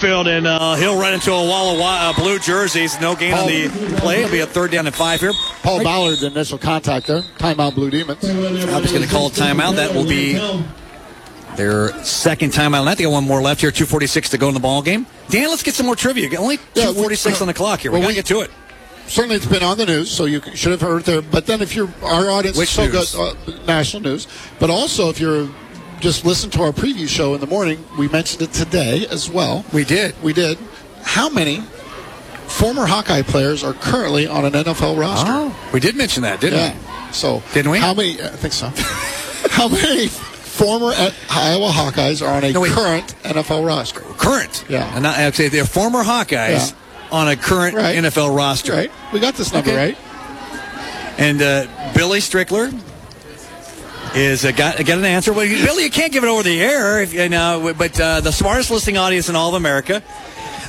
backfield, and uh, he'll run into a wall of uh, blue jerseys. No gain on the play. It'll be a third down and five here. Paul Ballard, the initial contact there. Timeout, Blue Demons. I'm just going to call a timeout. That will be their second timeout. I think I one more left here. 2:46 to go in the ball game. Dan, let's get some more trivia. Only 2:46 on the clock here. We well, got to get to it. Certainly, it's been on the news, so you should have heard there. But then, if you're our audience Which so news? good, uh, national news. But also, if you're just listen to our preview show in the morning, we mentioned it today as well. We did. We did. How many former Hawkeye players are currently on an NFL roster? Oh, we did mention that, didn't Yeah. we? So Didn't we? How many? I think so. how many former Iowa Hawkeyes are on a No, current NFL roster? Current. Yeah. And I'd say they're former Hawkeyes Yeah. on a current Right. NFL roster. Right. We got this number Okay. right. And uh, Billy Strickler is uh, got got an answer. Well, you- Billy, you can't give it over the air, if, you know, but uh, the smartest listening audience in all of America.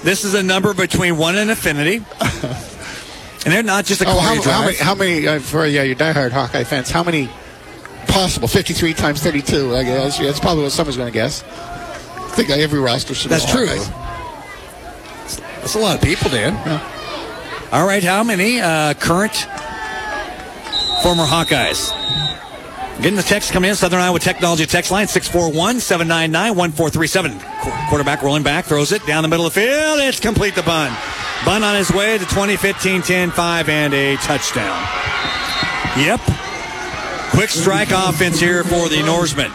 This is a number between one and infinity, and they're not just a Oh, how, how many? How many? Uh, for yeah, you diehard Hawkeye fans. How many? Possible fifty-three times thirty-two. I guess that's probably what someone's going to guess. I think every roster should. That's true. Hawkeyes. That's a lot of people, Dan. All right, how many uh, current former Hawkeyes? Getting the text coming in, Southern Iowa Technology text line 641 799 1437. Quarterback rolling back, throws it down the middle of the field. It's complete the bun. Bun on his way to 2015 10 5 and a touchdown. Yep. Quick strike offense here for the Norsemen.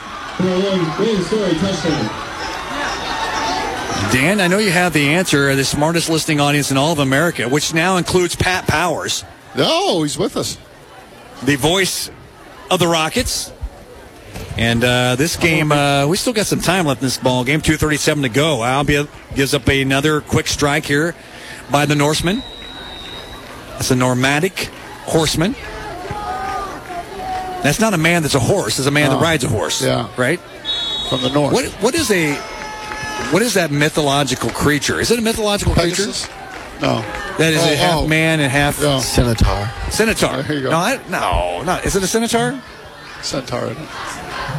Dan, I know you have the answer. The smartest listening audience in all of America, which now includes Pat Powers, No, he's with us. the voice of the Rockets. And uh, this game, uh, we still got some time left in this ball game. Two thirty-seven to go. Albia gives up another quick strike here by the Norseman. That's a nomadic horseman. That's not a man that's a horse. It's a man that Oh, rides a horse. yeah. Right. From the north. What What is a what is that mythological creature? Is it a mythological creature? Pegasus? No. That is Oh, a half oh. man and half Yeah. Centaur. centaur. There you go. No, I, no, no. Is it a centaur? Centaur.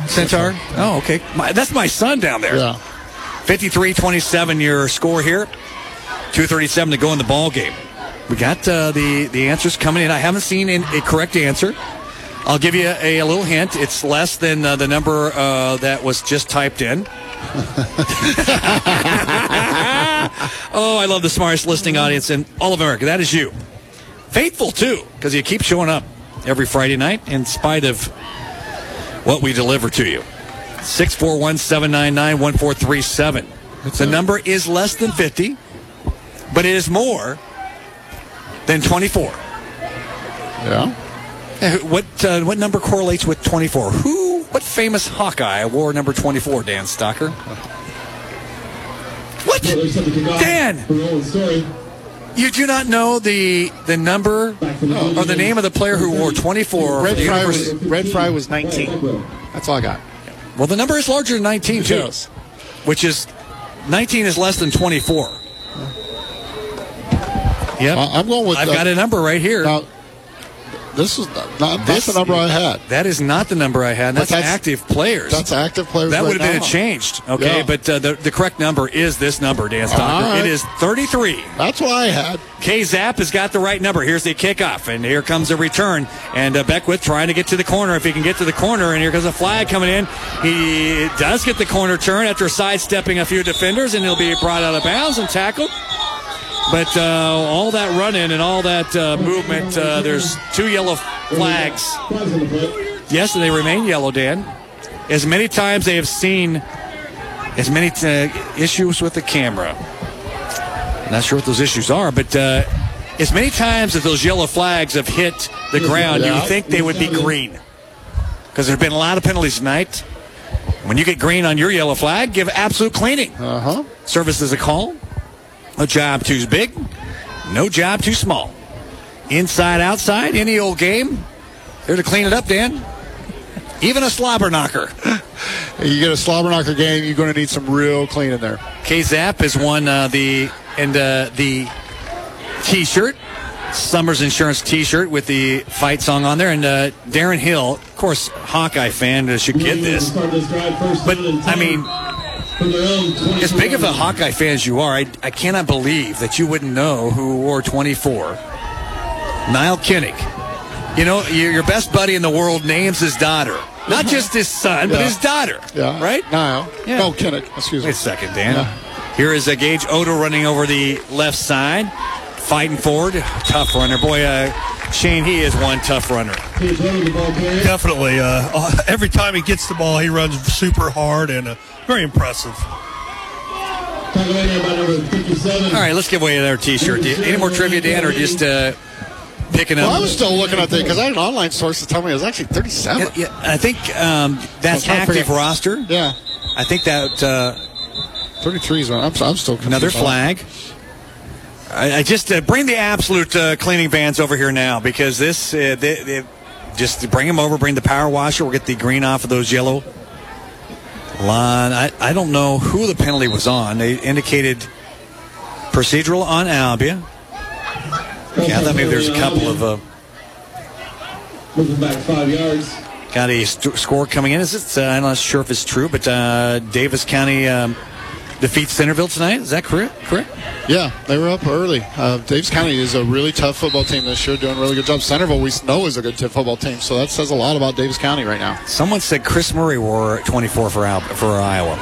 Centaur? Oh, okay. My, that's my son down there. Yeah. 53-27 your score here. 237 to go in the ball game. We got uh, the the answers coming in. I haven't seen an, a correct answer. I'll give you a, a little hint. It's less than uh, the number uh, that was just typed in. oh, I love the smartest listening audience in all of America. That is you. Faithful, too, because you keep showing up every Friday night in spite of what we deliver to you. 641 799 1437. The number is less than 50, but it is more than 24. Yeah. Eh, What uh, what number correlates with 24? Who? What famous Hawkeye wore number 24? Dan Stocker. What? Dan, you do not know the the number or the name of the player who wore 24 Red Fry was Red Fry was 19. That's all I got. Well, the number is larger than 19 too, which is 19 is less than 24. Yep. I- I'm going with. I've uh, got a number right here. Now, this is not, not This- the number I had. That is not the number I had. That's, that's- active players. That's active players. that right would have been changed. Okay, Yeah. but uh, the, the correct number is this number, Dan Stocker. Right. It is 33. That's what I had. K Zap has got the right number. Here's the kickoff, and here comes a return. And uh, Beckwith trying to get to the corner. If he can get to the corner, and here comes a flag coming in. He does get the corner turn after sidestepping a few defenders, and he'll be brought out of bounds and tackled. But uh, all that running and all that uh, movement, uh, there's two yellow flags. Yes, and they remain yellow, Dan. As many times they have seen as many uh, issues with the camera. Not sure what those issues are, but uh, as many times as those yellow flags have hit the ground, you would think they would be green. Because there have been a lot of penalties tonight. When you get green on your yellow flag, give absolute cleaning. Uh huh. Service is a call. No job too big, no job too small. Inside, outside, any old game. There to clean it up, Dan. Even a slobber knocker. You get a slobber knocker game, you're going to need some real clean in there. K Zap has won uh, the and uh, the T-shirt, Summers Insurance T-shirt with the fight song on there, and uh, Darren Hill, of course, Hawkeye fan, uh, should get this. But I mean, As big of a Hawkeye fan as you are, I, I cannot believe that you wouldn't know who wore 24. Nile Kinnick. You know, your, your best buddy in the world names his daughter. Not just his son, but his daughter. Yeah. Right? Nile. Yeah. No, Kinnick. Excuse me. Wait a second, Dan. Yeah. Here is a Gage Odo running over the left side, fighting forward. Tough runner. Boy, uh, Shane, he is one tough runner. Definitely. Uh, every time he gets the ball, he runs super hard and uh, very impressive. All right, let's give away another T-shirt. Any more trivia, Dan, or just uh, picking up? Well, I was still looking at the because I had an online source to tell me it was actually 37. Yeah, yeah, I think um, that's to active roster. Yeah, I think that uh, 33 is one. I'm, I'm still confused. another flag. I, I just uh, bring the absolute uh, cleaning vans over here now because this uh, they, they, just bring them over. Bring the power washer. We'll get the green off of those yellow line. I, I don't know who the penalty was on. They indicated procedural on Albia. Yeah, I thought maybe there's a couple of. Uh, Moving back five yards. Got a st- score coming in. Is it? Uh, I'm not sure if it's true, but uh, Davis County um, defeats Centerville tonight. Is that correct? Correct. Yeah, they were up early. Uh, Davis County is a really tough football team this year, doing a really good job. Centerville, we know, is a good t- football team, so that says a lot about Davis County right now. Someone said Chris Murray wore 24 for Al- for Iowa.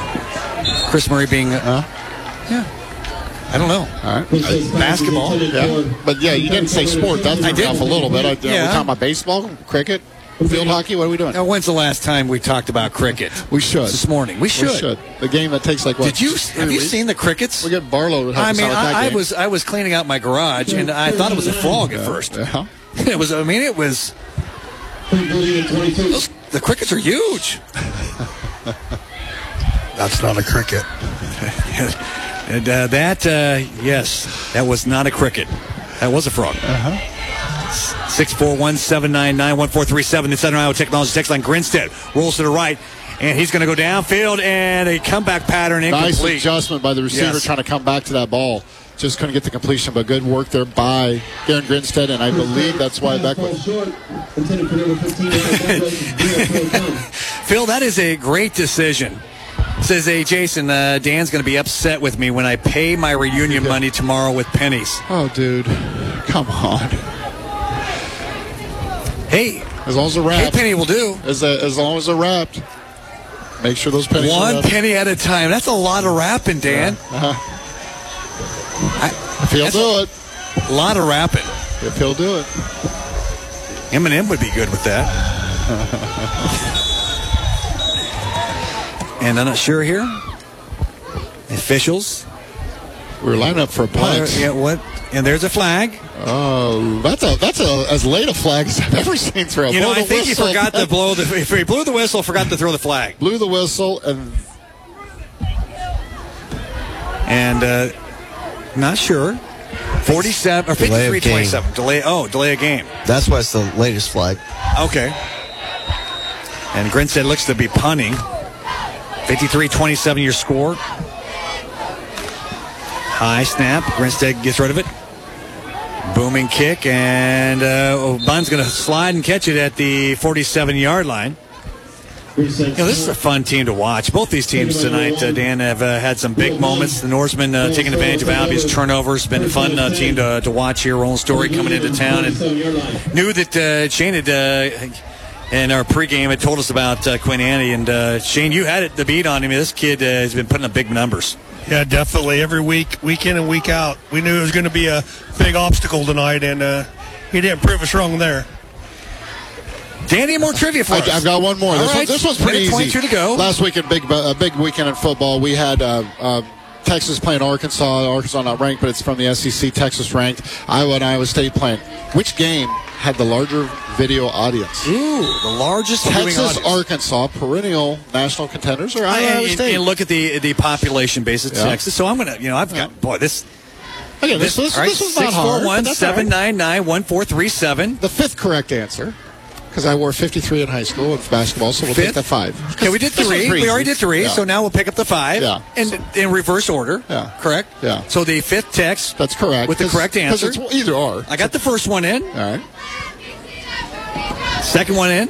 Chris Murray being, uh, yeah, I don't know. All right. basketball, Yeah, but yeah, you didn't say sport. That threw did. off a little bit. I, uh, Yeah. We're talking about baseball, cricket, field hockey. What are we doing? Now, when's the last time we talked about cricket? We should. This morning. We should. The game that takes like what? Did you three have you weeks? seen the crickets? We get Barlow. To help I us mean, out with that I, I game. was I was cleaning out my garage and I thought it was a frog at first. Yeah. It was. I mean, it was. Those, the crickets are huge. That's not a cricket. And uh, that, uh, yes, that was not a cricket. That was a frog. Uh-huh. 641 799 1437. The Southern Iowa Technology text line. Grinstead rolls to the right, and he's going to go downfield, and a comeback pattern Nice adjustment by the receiver Yes. trying to come back to that ball. Just couldn't get the completion, but good work there by Garen Grinstead, and I believe that's why Beckwith. Short. Intended for number 15. Phil, that is a great decision. Says, hey, Jason, uh, Dan's going to be upset with me when I pay my reunion money tomorrow with pennies. Oh, dude, come on. Hey, As long as they're hey, wrapped, penny will do. as, uh, as long as they're wrapped, make sure those pennies. are One penny at a time. That's a lot of wrapping, Dan. Uh-huh. If he'll do it, A lot of wrapping. if he'll do it. Eminem would be good with that. and I'm not sure here. Officials. We're lining up for a punt. Yeah, what? And there's a flag. Oh, that's a that's a as late a flag as I've ever seen throw. You know, I the think he forgot to blow the. If he blew the whistle, forgot to throw the flag. blew the whistle and And uh, not sure. 47 or Delay of 53 game. 27. Delay. Oh, delay a game. That's why it's the latest flag. Okay. And Grinstead looks to be punting. 53 27 your score. High snap. Grinstead gets rid of it. Booming kick, and uh, oh, going to slide and catch it at the 47 yard line. You know, this is a fun team to watch. Both these teams tonight, uh, Dan, have uh, had some big moments. The Norsemen uh, taking advantage of Albia's turnovers. It's been a fun uh, team to, to watch here. Roland Story coming into town and knew that uh, Shane had, uh, in our pregame, had told us about Quinn Annie. And Shane, you had it the beat on him. This kid has been putting up big numbers. Yeah, definitely. Every week, week in and week out, we knew it was going to be a big obstacle tonight, and uh, he didn't prove us wrong there. Danny, more trivia for I, us. I've got one more. This, right. one, this one's pretty easy. 22 to go. Last weekend, big a big weekend in football. We had uh, uh, Texas playing Arkansas. Arkansas not ranked, but it's from the SEC. Texas ranked. Iowa and Iowa State playing. Which game had the larger video audience? Ooh, the largest Texas. Arkansas, perennial national contenders, or Iowa, And, State? and look at the the population base of Yeah. Texas. So I'm gonna, you know, I've got boy this. Again, this, this, all right, this was not hard. but 641 that's all right. 799 1437. The fifth correct answer, because I wore 53 in high school in basketball, so we'll take Fifth? the five. Okay, we did three. We already did three. Yeah. So now we'll pick up the five. Yeah. And in reverse order. Yeah. Correct? Yeah. So the fifth text. That's correct. With the correct answer. It's either or. I got the first one in. All right. Second one in.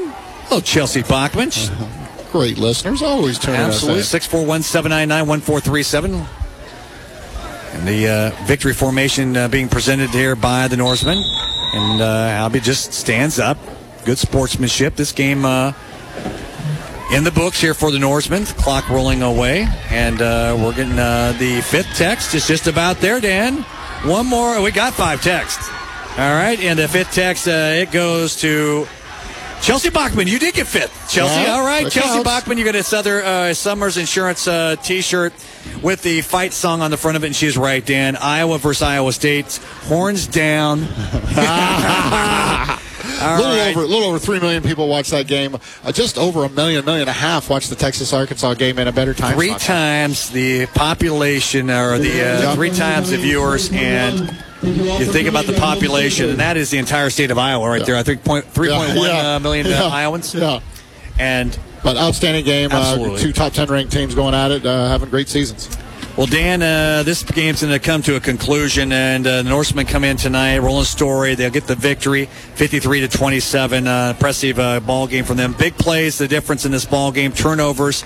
Oh, Chelsea Bachman. great listeners, always tuning Absolutely. us in. 641 799 1437. And the uh, victory formation uh, being presented here by the Norsemen. And uh, Albie just stands up. Good sportsmanship. This game uh, in the books here for the Norsemen. Clock rolling away. And uh, we're getting uh, the fifth text. It's just about there, Dan. One more. We got five texts. All right. And the fifth text, uh, it goes to Chelsea Bachman, you did get fifth. Chelsea, Yeah, all right. Chelsea counts. Bachman, you got a Southern uh, Summers Insurance uh, T-shirt with the fight song on the front of it, and she's right, Dan. Iowa versus Iowa State, horns down. all A little right. over, a little over three million people watched that game. Uh, just over a million, million and a half watched the Texas Arkansas game in a better time. Three times the population, or the uh, Yeah. three times the viewers, and you think about the population, and that is the entire state of Iowa right there. I think point three point one Yeah. uh, million Yeah. uh, Iowans, Yeah. and But outstanding game. Uh, Absolutely. two top ten ranked teams going at it, uh, having great seasons. Well, Dan, uh, this game's going to come to a conclusion, and uh, the Norsemen come in tonight. Roland Story, they'll get the victory, 53 to 27. Uh, impressive uh, ball game from them. Big plays, the difference in this ball game. Turnovers,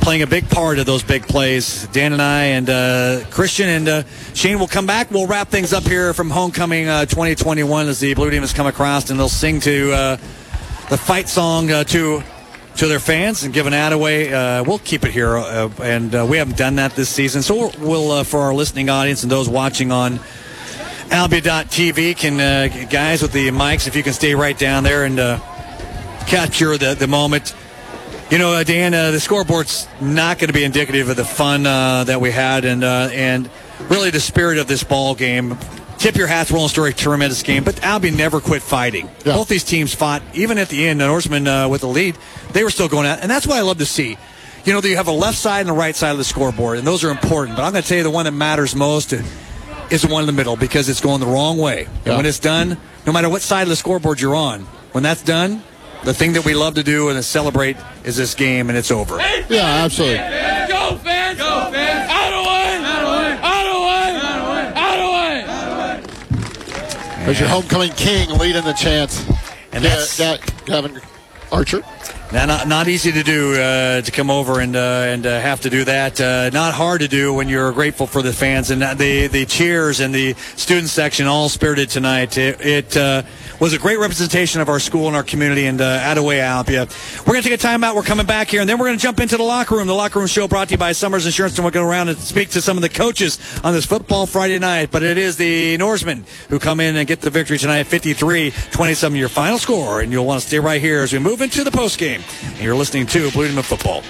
playing a big part of those big plays. Dan and I and uh, Christian and uh, Shane will come back. We'll wrap things up here from homecoming uh, 2021 as the Blue has come across, and they'll sing to uh, the fight song uh, to to their fans and give an ad away. Uh, we'll keep it here, uh, and uh, we haven't done that this season. So we'll, uh, for our listening audience and those watching on Albia.tv, can uh, guys with the mics, if you can stay right down there and uh, capture the the moment. You know, Dan, the scoreboard's not going to be indicative of the fun that we had, and and really the spirit of this ball game. Tip your hats, Roland Story, tremendous game. But Albion never quit fighting. Yeah. Both these teams fought, even at the end. The Norsemen uh, with the lead, they were still going out, and that's what I love to see. You know, that you have a left side and a right side of the scoreboard, and those are important. But I'm going to tell you the one that matters most is the one in the middle because it's going the wrong way. And Yeah. when it's done, no matter what side of the scoreboard you're on, when that's done, the thing that we love to do and to celebrate is this game, and it's over. Yeah, absolutely. Go fans! Go fans! There's your homecoming king leading the chant. And that's yeah, Gavin Archer. Not, not easy to do uh, to come over and uh, and uh, have to do that. Uh, not hard to do when you're grateful for the fans and the the cheers and the student section all spirited tonight. It, it uh, was a great representation of our school and our community and uh, Attaway Albia. We're going to take a timeout. We're coming back here and then we're going to jump into the locker room. The locker room show brought to you by Summers Insurance and we'll go around and speak to some of the coaches on this football Friday night. But it is the Norsemen who come in and get the victory tonight, 53-27, your final score. And you'll want to stay right here as we move into the post game. You're listening to Blue Demon Football.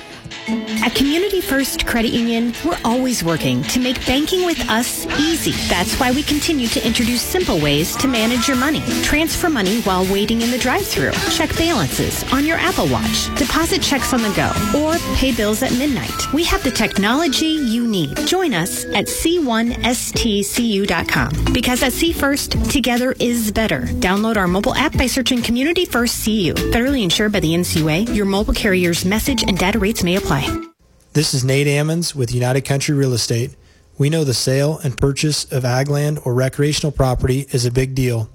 At Community First Credit Union, we're always working to make banking with us easy. That's why we continue to introduce simple ways to manage your money. Transfer money while waiting in the drive-through. Check balances on your Apple Watch. Deposit checks on the go or pay bills at midnight. We have the technology you need. Join us at c1stcu.com because at C First, together is better. Download our mobile app by searching Community First CU. Federally insured by the NCUA, your mobile carrier's message and data rates may apply. This is Nate Ammons with United Country Real Estate. We know the sale and purchase of ag land or recreational property is a big deal.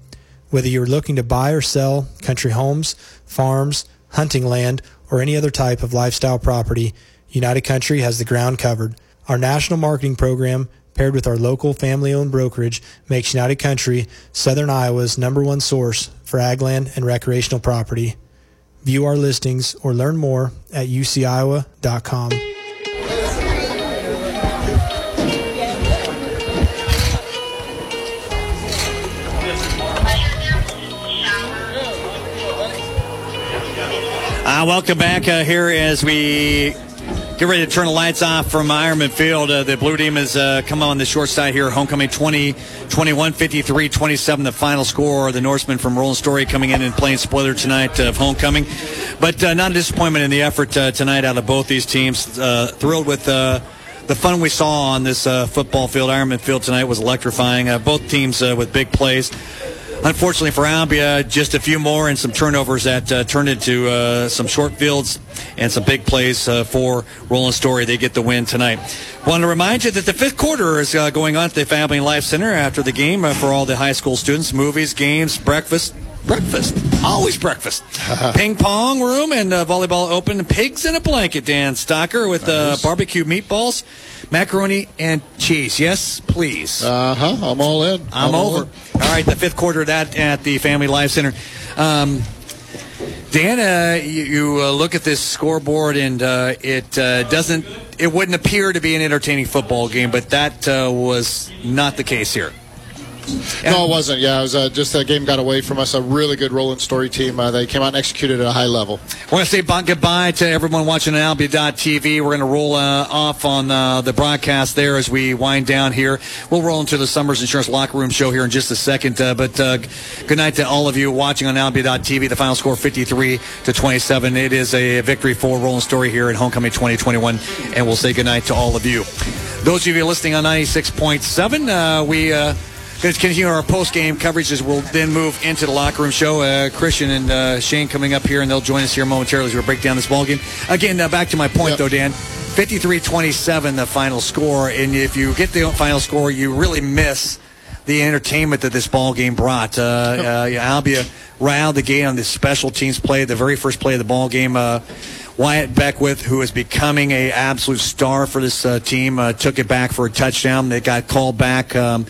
Whether you're looking to buy or sell country homes, farms, hunting land, or any other type of lifestyle property, United Country has the ground covered. Our national marketing program, paired with our local family owned brokerage, makes United Country Southern Iowa's number one source for ag land and recreational property. View our listings or learn more at uciowa.com. Uh, welcome back uh, here as we get ready to turn the lights off from Ironman Field. Uh, the Blue Team has uh, come on the short side here. Homecoming 20, 21, 53, 27, the final score. The Norsemen from Roland Story coming in and playing spoiler tonight of homecoming. But uh, not a disappointment in the effort uh, tonight out of both these teams. Uh, thrilled with the fun we saw on this uh, football field. Ironman Field tonight was electrifying. Uh, both teams uh, with big plays. Unfortunately for Albia, just a few more and some turnovers that uh, turned into uh, some short fields and some big plays uh, for Roland Story. They get the win tonight. Want to remind you that the fifth quarter is uh, going on at the Family Life Center after the game uh, for all the high school students. Movies, games, breakfast. Breakfast. Always breakfast. Ping pong room and uh, volleyball open. Pigs in a blanket, Dan Stocker, with uh, barbecue meatballs, macaroni, and cheese. Yes, please. Uh huh. I'm all in. I'm, all over. in. All right, the fifth quarter of that at the Family Life Center. Um, Dan, uh, you, you uh, look at this scoreboard, and uh, it uh, doesn't. It wouldn't appear to be an entertaining football game, but that uh, was not the case here. No, it wasn't. Yeah, it was uh, just that game got away from us. A really good Roland Story team. Uh, they came out and executed at a high level. I want to say goodbye to everyone watching on Albia.tv. We're going to roll uh, off on uh, the broadcast there as we wind down here. We'll roll into the Summers Insurance Locker Room show here in just a second. Uh, but uh, good night to all of you watching on Albia.tv. The final score 53 to 27. It is a victory for Roland Story here at Homecoming 2021. And we'll say good night to all of you. Those of you listening on 96.7, uh, we. Going to continue our post game coverage as we'll then move into the locker room show. Uh, Christian and uh, Shane coming up here, and they'll join us here momentarily as we break down this ball game. Again, uh, back to my point, Yep. though, Dan. 53 27, the final score. And if you get the final score, you really miss the entertainment that this ball game brought. Uh, uh, Albia right out of the gate on this special teams play, the very first play of the ball game. Uh, Wyatt Beckwith, who is becoming a absolute star for this uh, team, uh, took it back for a touchdown. They got called back. Um,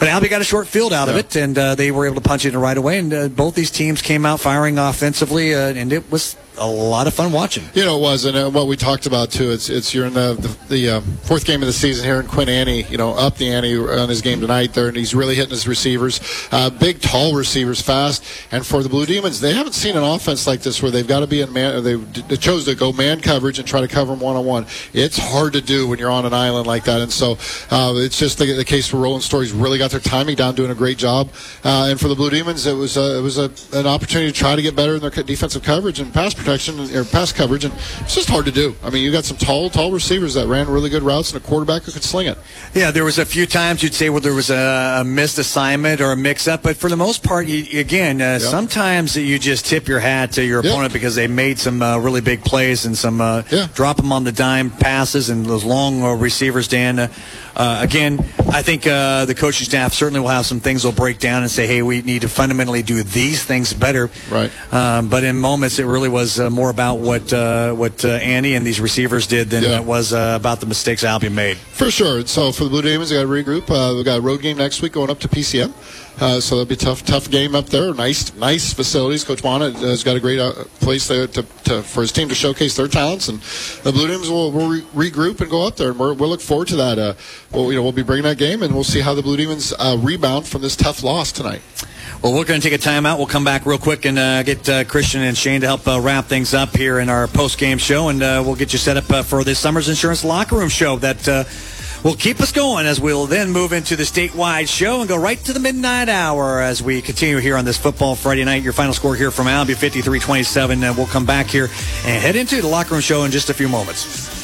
but Albie got a short field out of it, and uh, they were able to punch it in right away. And uh, both these teams came out firing offensively, uh, and it was a lot of fun watching. You know, it was, and uh, what we talked about too. It's it's you're in the the, the uh, fourth game of the season here, and Quinn Annie, you know, up the ante on his game tonight there, and he's really hitting his receivers, uh, big, tall receivers, fast. And for the Blue Demons, they haven't seen an offense like this where they've got to be in man. They, they chose to go man coverage and try to cover them one on one. It's hard to do when you're on an island like that, and so uh, it's just the, the case for Roland Story's. Really got their timing down, doing a great job. Uh, and for the Blue Demons, it was it was a, an opportunity to try to get better in their defensive coverage and pass protection or pass coverage, and it's just hard to do. I mean, you got some tall, tall receivers that ran really good routes and a quarterback who could sling it. Yeah, there was a few times you'd say, well, there was a, missed assignment or a mix-up, but for the most part, you, again, uh, sometimes you just tip your hat to your opponent because they made some uh, really big plays and some uh, Yeah. drop them on the dime passes and those long uh, receivers. Dan, uh, again, I think uh, the coaching staff certainly will have some things they'll break down and say, hey, we need to fundamentally do these things better. Right. Um, but in moments, it really was uh, more about what uh, what uh, Annie and these receivers did than Yeah. it was uh, about the mistakes Albion made. For sure. So for the Blue Demons, they got to regroup. Uh, we got a road game next week going up to PCM. Uh, so that'll be a tough, tough game up there. Nice, nice facilities. Coach Wana has got a great uh, place there to, to, for his team to showcase their talents, and the Blue Demons will, will re- regroup and go up there. And we're, we'll look forward to that. Uh, well, you know, we'll be bringing that game, and we'll see how the Blue Demons uh, rebound from this tough loss tonight. Well, we're going to take a timeout. We'll come back real quick and uh, get uh, Christian and Shane to help uh, wrap things up here in our post-game show, and uh, we'll get you set up uh, for this Summers Insurance Locker Room show that uh, will keep us going as we'll then move into the statewide show and go right to the midnight hour as we continue here on this football Friday night. Your final score here from Albia, 53-27. Uh, we'll come back here and head into the locker room show in just a few moments.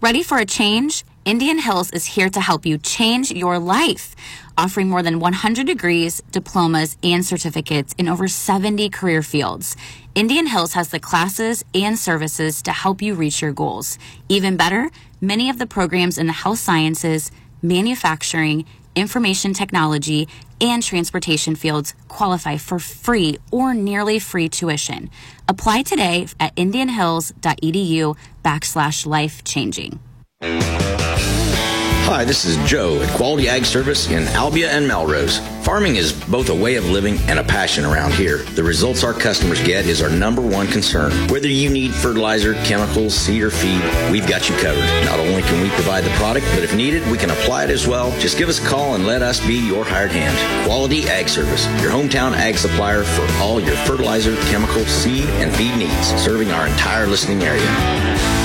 Ready for a change? Indian Hills is here to help you change your life, offering more than 100 degrees, diplomas, and certificates in over 70 career fields. Indian Hills has the classes and services to help you reach your goals. Even better, many of the programs in the health sciences, manufacturing, information technology, and transportation fields qualify for free or nearly free tuition. Apply today at indianhills.edu backslash life changing. Hi, this is Joe at Quality Ag Service in Albia and Melrose. Farming is both a way of living and a passion around here. The results our customers get is our number one concern. Whether you need fertilizer, chemicals, seed, or feed, we've got you covered. Not only can we provide the product, but if needed, we can apply it as well. Just give us a call and let us be your hired hand. Quality Ag Service, your hometown ag supplier for all your fertilizer, chemical, seed, and feed needs, serving our entire listening area.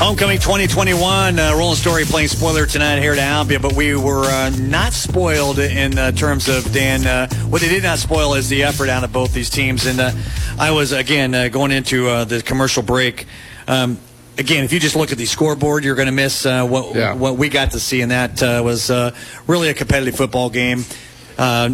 Homecoming 2021, uh, Roland Story playing spoiler tonight here at Albia, but we were uh, not spoiled in uh, terms of Dan. Uh, what they did not spoil is the effort out of both these teams. And uh, I was, again, uh, going into uh, the commercial break. Um, again, if you just look at the scoreboard, you're going to miss uh, what Yeah. what we got to see, and that uh, was uh, really a competitive football game. uh,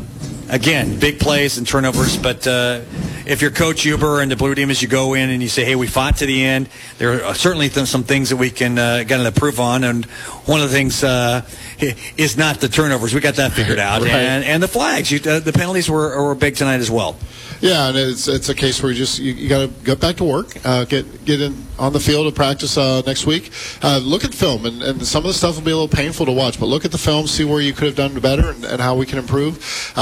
again, big plays and turnovers. But uh, if you're Coach Huber and the Blue Demons, you go in and you say, "Hey, we fought to the end." There are certainly th- some things that we can uh, got to improve on, and one of the things uh, is not the turnovers. We got that figured out, Right. and and the flags. You, uh, the penalties were, were big tonight as well. Yeah, and it's it's a case where you just you, you got to get back to work, uh, get get in on the field of practice uh, next week. Uh, look at film, and, and some of the stuff will be a little painful to watch, but look at the film, see where you could have done better, and, and how we can improve.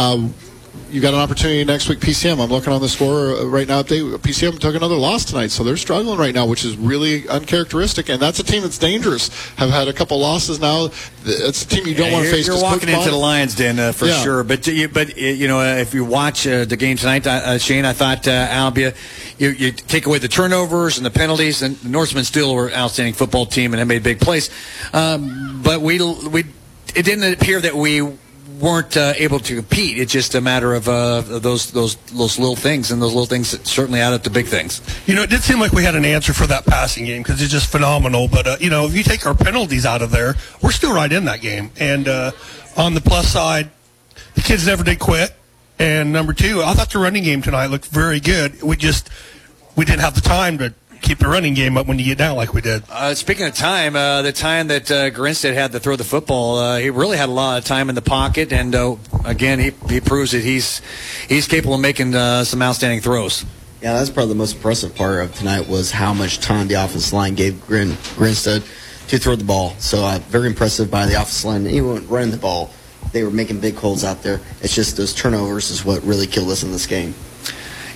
You got an opportunity next week. PCM. I'm looking on the score uh, right now. They, PCM took another loss tonight, so they're struggling right now, which is really uncharacteristic. And that's a team that's dangerous. Have had a couple losses now. It's a team you don't Yeah, want to face. You're walking into the Lions' den uh, for Yeah. sure. But you, but uh, you know, uh, if you watch uh, the game tonight, uh, uh, Shane, I thought uh, Albia, you, you take away the turnovers and the penalties, and the Norsemen still were an outstanding football team and they made big plays. Um, but we we it didn't appear that we weren't uh, able to compete. It's just a matter of uh, those those those little things, and those little things certainly add up to big things. You know, it did seem like we had an answer for that passing game because it's just phenomenal. But uh, you know, if you take our penalties out of there, we're still right in that game. And uh, on the plus side, the kids never did quit. And number two, I thought the running game tonight looked very good. We just we didn't have the time to keep the running game up when you get down like we did. Uh, speaking of time, uh, the time that uh, Grinstead had to throw the football, uh, he really had a lot of time in the pocket, and uh, again, he, he proves that he's he's capable of making uh, some outstanding throws. Yeah, that's probably the most impressive part of tonight was how much time the offensive line gave Grin, Grinstead to throw the ball. So uh, very impressive by the offensive line. Even running the ball, they were making big holes out there. It's just those turnovers is what really killed us in this game.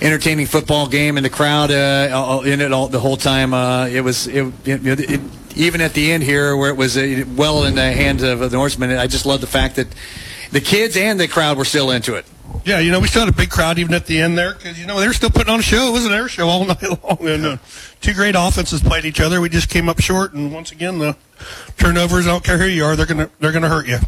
Entertaining football game, and the crowd uh, in it all the whole time. Uh, it was it, it, it, even at the end here, where it was uh, well in the hands of the Norsemen. I just love the fact that the kids and the crowd were still into it. Yeah, you know, we still had a big crowd even at the end there because, you know, they were still putting on a show. It was an air show all night long. And uh, two great offenses played each other. We just came up short. And once again, the turnovers, I don't care who you are, they're going to they're gonna hurt you.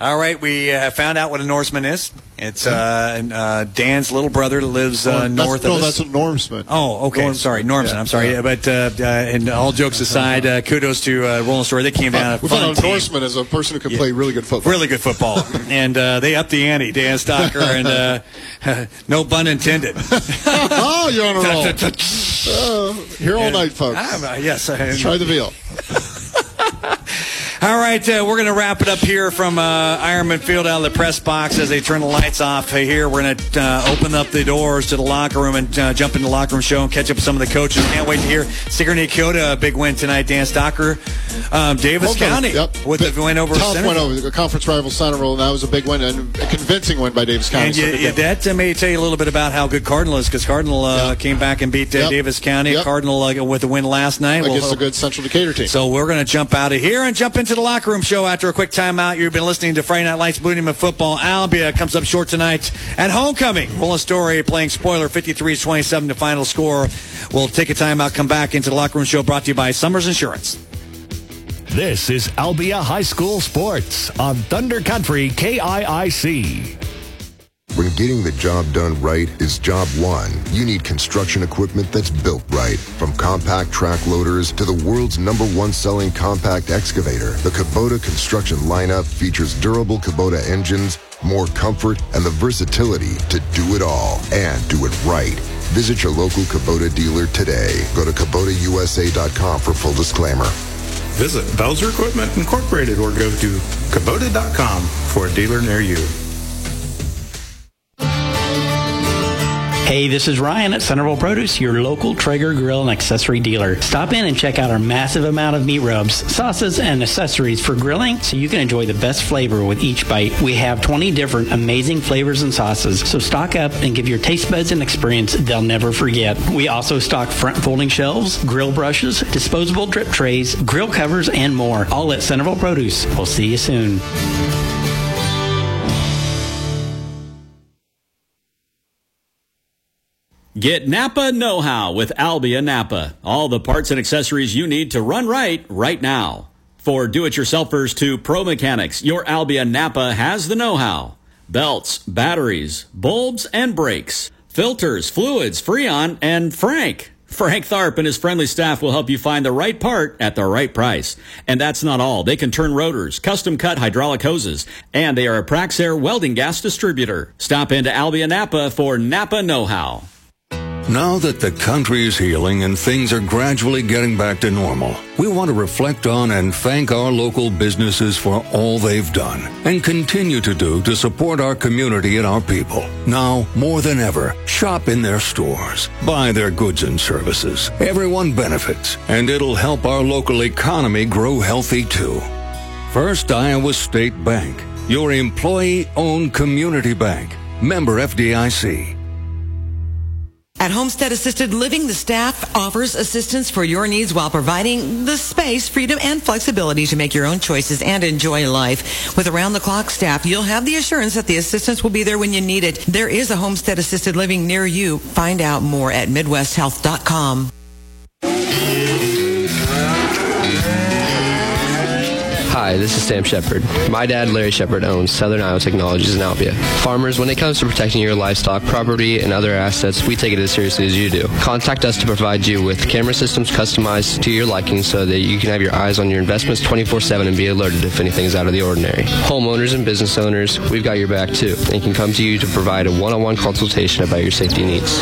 All right, we uh, found out what a Norseman is. It's uh, and, uh, Dan's little brother that lives uh, Oh, north no, of us. that's a Normsman. Oh, okay. Norm- sorry, Normson. yeah, I'm sorry, yeah. but uh, uh, and all jokes aside, uh, kudos to uh, Roland Story. They came down. a we found out. Norseman is a person who can play really good football. Really good football, and uh, they upped the ante. Dan Stocker and uh, no pun intended. oh, you're on a roll. Here all night, folks. Yes, I- Try the veal. All right, uh, we're going to wrap it up here from uh, Ironman Field out of the press box as they turn the lights off. Hey, here, we're going to uh, open up the doors to the locker room and uh, jump in the locker room show and catch up with some of the coaches. Can't wait to hear Sigourney Keota, a big win tonight. Dan Stocker, um, Davis Hold. County Yep. with the win over Tough win over the conference rival Center and that was a big win and a convincing win by Davis County. And So you, you- that uh, may tell you a little bit about how good Cardinal is because Cardinal uh, came back and beat uh, Yep. Davis County. Yep. Cardinal uh, with a win last night. against We'll- a good Central Decatur team. So we're going to jump out of here and jump into the locker room show after a quick timeout. You've been listening to Friday Night Lights, Blue Football. Albia comes up short tonight at homecoming. Roland Story playing spoiler 53-27 to final score. We'll take a timeout, come back into the locker room show brought to you by Summers Insurance. This is Albia High School Sports on Thunder Country KIIC. When getting the job done right is job one, you need construction equipment that's built right. From compact track loaders to the world's number one selling compact excavator, the Kubota construction lineup features durable Kubota engines, more comfort, and the versatility to do it all and do it right. Visit your local Kubota dealer today. Go to KubotaUSA.com for full disclaimer. Visit Bowser Equipment Incorporated or go to Kubota.com for a dealer near you. Hey, this is Ryan at Centerville Produce, your local Traeger grill and accessory dealer. Stop in and check out our massive amount of meat rubs, sauces, and accessories for grilling so you can enjoy the best flavor with each bite. We have 20 different amazing flavors and sauces, so stock up and give your taste buds an experience they'll never forget. We also stock front folding shelves, grill brushes, disposable drip trays, grill covers, and more, all at Centerville Produce. We'll see you soon. Get Napa Know How with Albia Napa. All the parts and accessories you need to run right right now. For do it yourselfers to pro mechanics, your Albia Napa has the know how. Belts, batteries, bulbs, and brakes, filters, fluids, Freon, and Frank. Frank Tharp and his friendly staff will help you find the right part at the right price. And that's not all. They can turn rotors, custom cut hydraulic hoses, and they are a Praxair welding gas distributor. Stop into Albia Napa for Napa Know How. Now that the country is healing and things are gradually getting back to normal, we want to reflect on and thank our local businesses for all they've done and continue to do to support our community and our people. Now, more than ever, shop in their stores, buy their goods and services. Everyone benefits, and it'll help our local economy grow healthy too. First Iowa State Bank, your employee owned community bank. Member FDIC. At Homestead Assisted Living, the staff offers assistance for your needs while providing the space, freedom, and flexibility to make your own choices and enjoy life. With around-the-clock staff, you'll have the assurance that the assistance will be there when you need it. There is a Homestead Assisted Living near you. Find out more at MidwestHealth.com. Hi, this is Sam Shepard. My dad, Larry Shepard, owns Southern Iowa Technologies in Albia. Farmers, when it comes to protecting your livestock, property, and other assets, we take it as seriously as you do. Contact us to provide you with camera systems customized to your liking so that you can have your eyes on your investments 24-7 and be alerted if anything is out of the ordinary. Homeowners and business owners, we've got your back too and can come to you to provide a one-on-one consultation about your safety needs.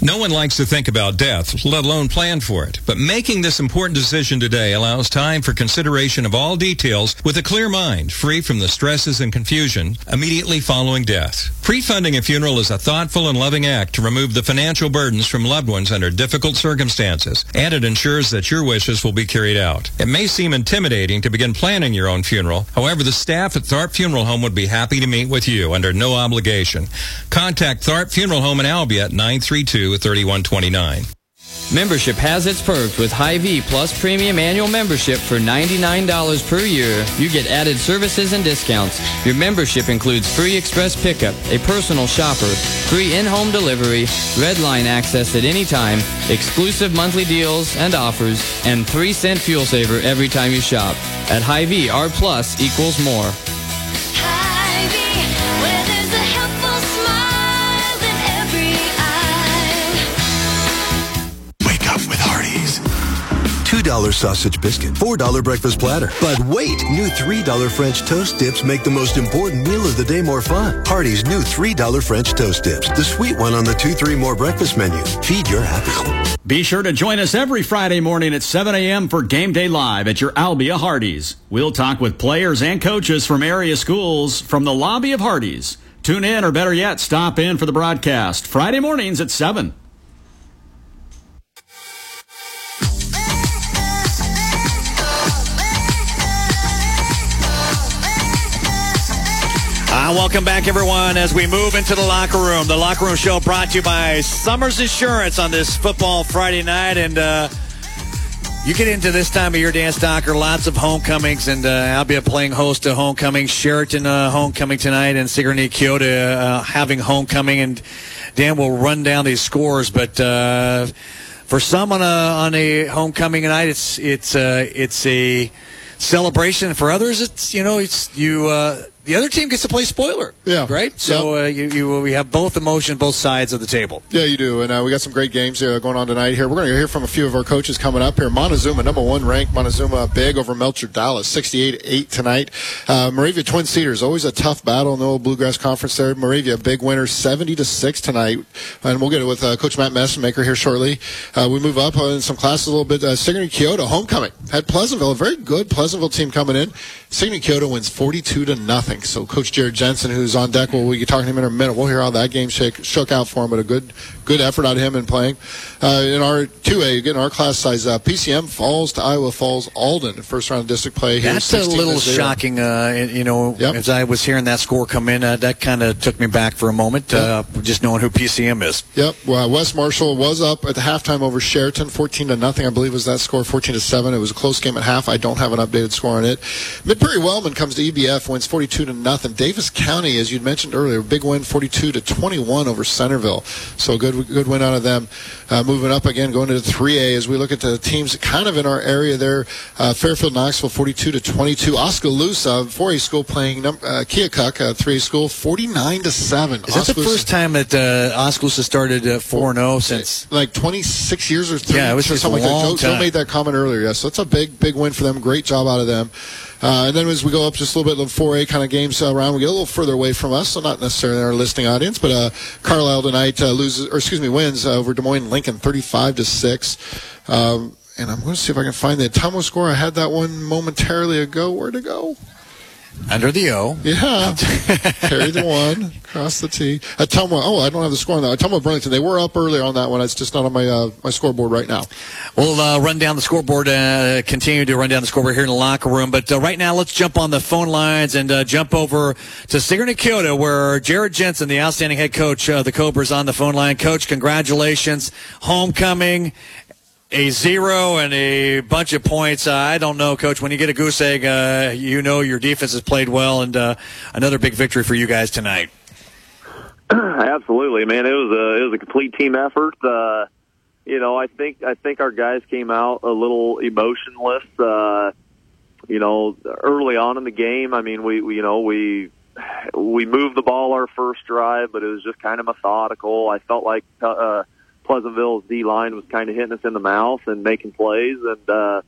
No one likes to think about death, let alone plan for it. But making this important decision today allows time for consideration of all details with a clear mind, free from the stresses and confusion immediately following death. Pre-funding a funeral is a thoughtful and loving act to remove the financial burdens from loved ones under difficult circumstances, and it ensures that your wishes will be carried out. It may seem intimidating to begin planning your own funeral. However, the staff at Tharp Funeral Home would be happy to meet with you under no obligation. Contact Tharp Funeral Home in Albia at 932 3129. Membership has its perks with Hy-Vee Plus Premium Annual Membership for $99 per year. You get added services and discounts. Your membership includes free express pickup, a personal shopper, free in-home delivery, red line access at any time, exclusive monthly deals and offers, and 3 cent fuel saver every time you shop. At Hy-Vee, our plus equals more. $2 sausage biscuit, $4 breakfast platter. But wait, new $3 French toast dips make the most important meal of the day more fun. Hardee's new $3 French toast dips, the sweet one on the 2-3 more breakfast menu. Feed your appetite. Be sure to join us every Friday morning at 7 a.m. for Game Day Live at your Albia Hardee's. We'll talk with players and coaches from area schools from the lobby of Hardee's. Tune in, or better yet, stop in for the broadcast Friday mornings at 7. Uh, welcome back, everyone, as we move into the locker room. The locker room show brought to you by Summers Insurance on this football Friday night. And uh, you get into this time of year, Dan Stocker, lots of homecomings, and uh, I'll be a playing host to homecoming. Chariton uh, homecoming tonight, and Sigourney Keota uh, having homecoming. And Dan will run down these scores, but uh, for some on a on a homecoming night, it's it's uh, it's a celebration. For others, it's you know it's you. The other team gets to play spoiler. Yeah. Right? So uh, you, you, we have both emotion, both sides of the table. Yeah, you do. And uh, we got some great games uh, going on tonight here. We're going to hear from a few of our coaches coming up here. Montezuma, number one ranked. Montezuma big over Melcher Dallas, 68-8 tonight. Uh, Moravia Twin Cedars, always a tough battle in the old Bluegrass Conference there. Moravia, big winner, 70 to 6 tonight. And we'll get it with uh, Coach Matt Messenmaker here shortly. Uh, we move up in some classes a little bit. Uh, Sigourney Keota, homecoming. Had Pleasantville, a very good Pleasantville team coming in. Sigourney Keota wins 42 to nothing. So Coach Jared Jensen, who's on deck, well, we can talk to him in a minute. We'll hear how that game shake, shook out for him, but a good good effort out of him in playing. Uh, in our 2A, again, our class size, uh, PCM falls to Iowa Falls Alden, first round of district play. Here, That's a little shocking, uh, you know, as I was hearing that score come in, uh, that kind of took me back for a moment, uh, just knowing who PCM is. Yep. Well, West Marshall was up at the halftime over Chariton, 14 to nothing. I believe was that score, 14 to seven. It was a close game at half. I don't have an updated score on it. Mid Woodbury Wellman comes to EBF, wins 42 to nothing. Davis County, as you mentioned earlier, big win, 42 to 21 over Centerville. So good, good win out of them. Uh, moving up again, going to the 3A as we look at the teams kind of in our area there. Uh, Fairfield, Knoxville, 42 to 22. Oskaloosa, 4A school playing num- uh, Keokuk, uh, 3A school, 49 to seven. Is that the first time that uh, Oskaloosa started uh, 4 0 since? like 26 years or 30, Yeah, it was just something a like long that. Joe, Joe made that comment earlier. Yes, so it's a big, big win for them. Great job out of them. Uh, and then as we go up just a little bit, the 4A kind of games around, we get a little further away from us, so not necessarily our listening audience, but uh, Carlisle tonight uh, loses, or excuse me, wins uh, over Des Moines Lincoln 35 to six. Um, and I'm going to see if I can find the Tomo score. I had that one momentarily ago. Where'd it go? Under the O. Yeah. Carry the one, cross the T. Ottumwa, oh, I don't have the score on that. Ottumwa Burlington, they were up earlier on that one. It's just not on my uh, my scoreboard right now. We'll uh, run down the scoreboard, uh, continue to run down the scoreboard here in the locker room. But uh, right now, let's jump on the phone lines and uh, jump over to Sigourney Keota, where Jared Jensen, the outstanding head coach of the Cobras, on the phone line. Coach, congratulations, homecoming. A zero and a bunch of points. Uh, I don't know, Coach. When you get a goose egg, uh, you know your defense has played well, and uh, another big victory for you guys tonight. Absolutely, man. It was a it was a complete team effort. Uh, you know, I think I think our guys came out a little emotionless. Uh, you know, early on in the game. I mean, we, we you know we we moved the ball our first drive, but it was just kind of methodical. I felt like uh, Pleasantville's D line was kind of hitting us in the mouth and making plays, and uh,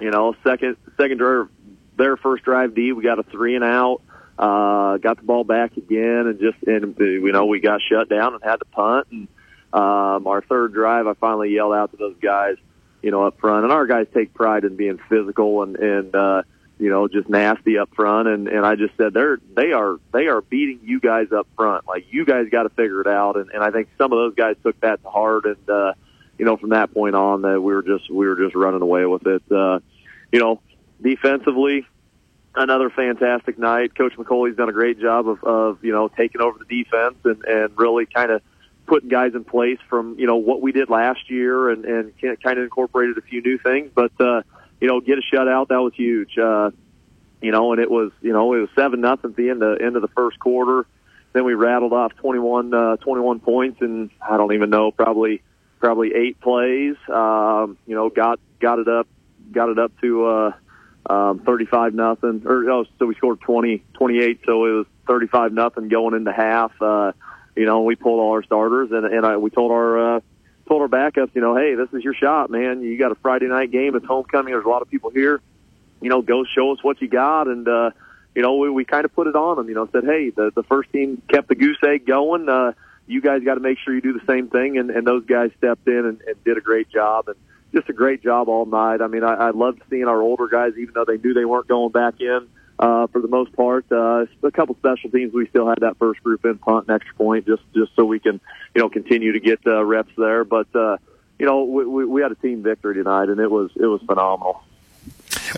you know, second second drive, their first drive D, we got a three and out. Uh, got the ball back again, and just and you know we got shut down and had to punt. And um, our third drive, I finally yelled out to those guys, you know, up front. And our guys take pride in being physical and and uh, you know just nasty up front. And and I just said they're they are they are beating you guys up front. Like you guys got to figure it out. And and I think some of those guys took that to heart. And uh, you know from that point on, that we were just we were just running away with it. Uh, you know, defensively, another fantastic night. Coach McCauley's done a great job of, of you know taking over the defense and, and really kind of putting guys in place from you know what we did last year and and kind of incorporated a few new things. But uh, you know, get a shutout that was huge. Uh, you know, and it was you know it was seven nothing at the end of end of the first quarter. Then we rattled off 21, uh, 21 points, and I don't even know probably probably eight plays. Um, you know, got got it up got it up to. Uh, um, 35 nothing, or oh, so we scored 20, 28, so it was 35 nothing going into half. Uh, you know, we pulled all our starters and, and I, we told our, uh, told our backups, you know, hey, this is your shot, man. You got a Friday night game. It's homecoming. There's a lot of people here. You know, go show us what you got. And, uh, you know, we, we kind of put it on them, you know, said, hey, the, the first team kept the goose egg going. Uh, you guys got to make sure you do the same thing. And, and those guys stepped in and, and did a great job. And, just a great job all night. I mean, I, I loved seeing our older guys, even though they knew they weren't going back in for the most part. Uh, a couple special teams, we still had that first group in punt and extra point, just just so we can, you know, continue to get uh, reps there. But uh, you know, we, we, we had a team victory tonight, and it was it was phenomenal.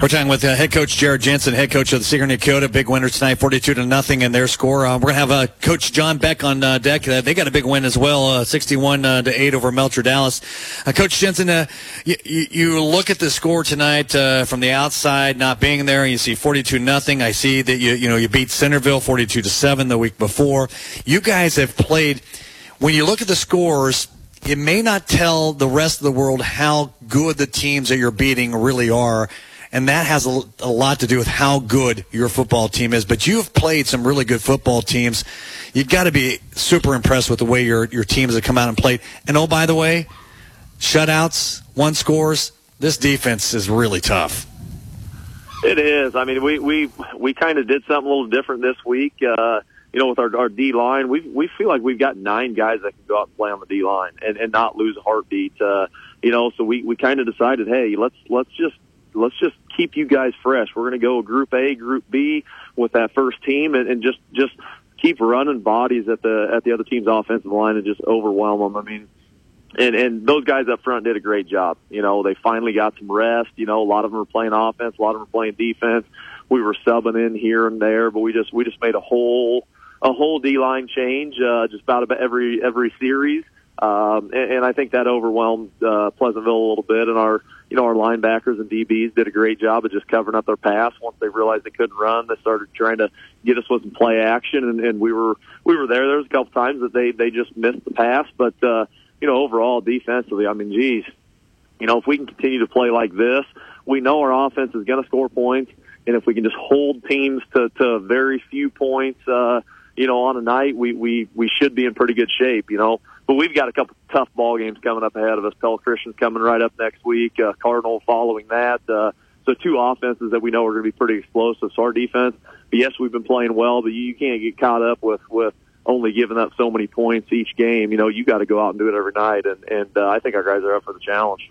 We're talking with uh, head coach Jared Jensen, head coach of the Sigourney Keota. Big winners tonight, 42 to nothing in their score. Uh, we're going to have uh, Coach John Beck on uh, deck. Uh, they got a big win as well, uh, 61 uh, to 8 over Melcher Dallas. Coach Jensen, uh, you, look at the score tonight from the outside, not being there, and you see 42 nothing. I see that you you know you beat Centerville 42 to 7 the week before. You guys have played. When you look at the scores, it may not tell the rest of the world how good the teams that you're beating really are and that has a, a, lot to do with how good your football team is. But you've played some really good football teams. You've got to be super impressed with the way your your teams have come out and played. And oh, by the way, shutouts, one scores. This defense is really tough. It is. I mean, we we we kind of did something a little different this week. Uh, you know, with our our D line, we we feel like we've got nine guys that can go out and play on the D line and and not lose a heartbeat. Uh, you know, so we we kind of decided, hey, let's let's just let's just keep you guys fresh. We're going to go Group A, Group B with that first team, and, and just just keep running bodies at the at the other team's offensive line and just overwhelm them. I mean, and and those guys up front did a great job. You know, they finally got some rest. You know, a lot of them were playing offense, a lot of them were playing defense. We were subbing in here and there, but we just we just made a whole a whole D line change uh, just about about every every series. Um, and, and I think that overwhelmed uh, Pleasantville a little bit. And our, you know, our linebackers and DBs did a great job of just covering up their pass. Once they realized they couldn't run, they started trying to get us with some play action, and, and we were we were there. There was a couple times that they they just missed the pass, but uh, you know, overall defensively, I mean, geez, you know, if we can continue to play like this, we know our offense is going to score points, and if we can just hold teams to to very few points. uh you know, on a night, we, we, we should be in pretty good shape, you know. But we've got a couple tough ball games coming up ahead of us. Pella Christian's coming right up next week. Uh, Cardinal following that. Uh, so two offenses that we know are going to be pretty explosive. So our defense, yes, we've been playing well, but you can't get caught up with with only giving up so many points each game. You know, you got to go out and do it every night, and and uh, I think our guys are up for the challenge.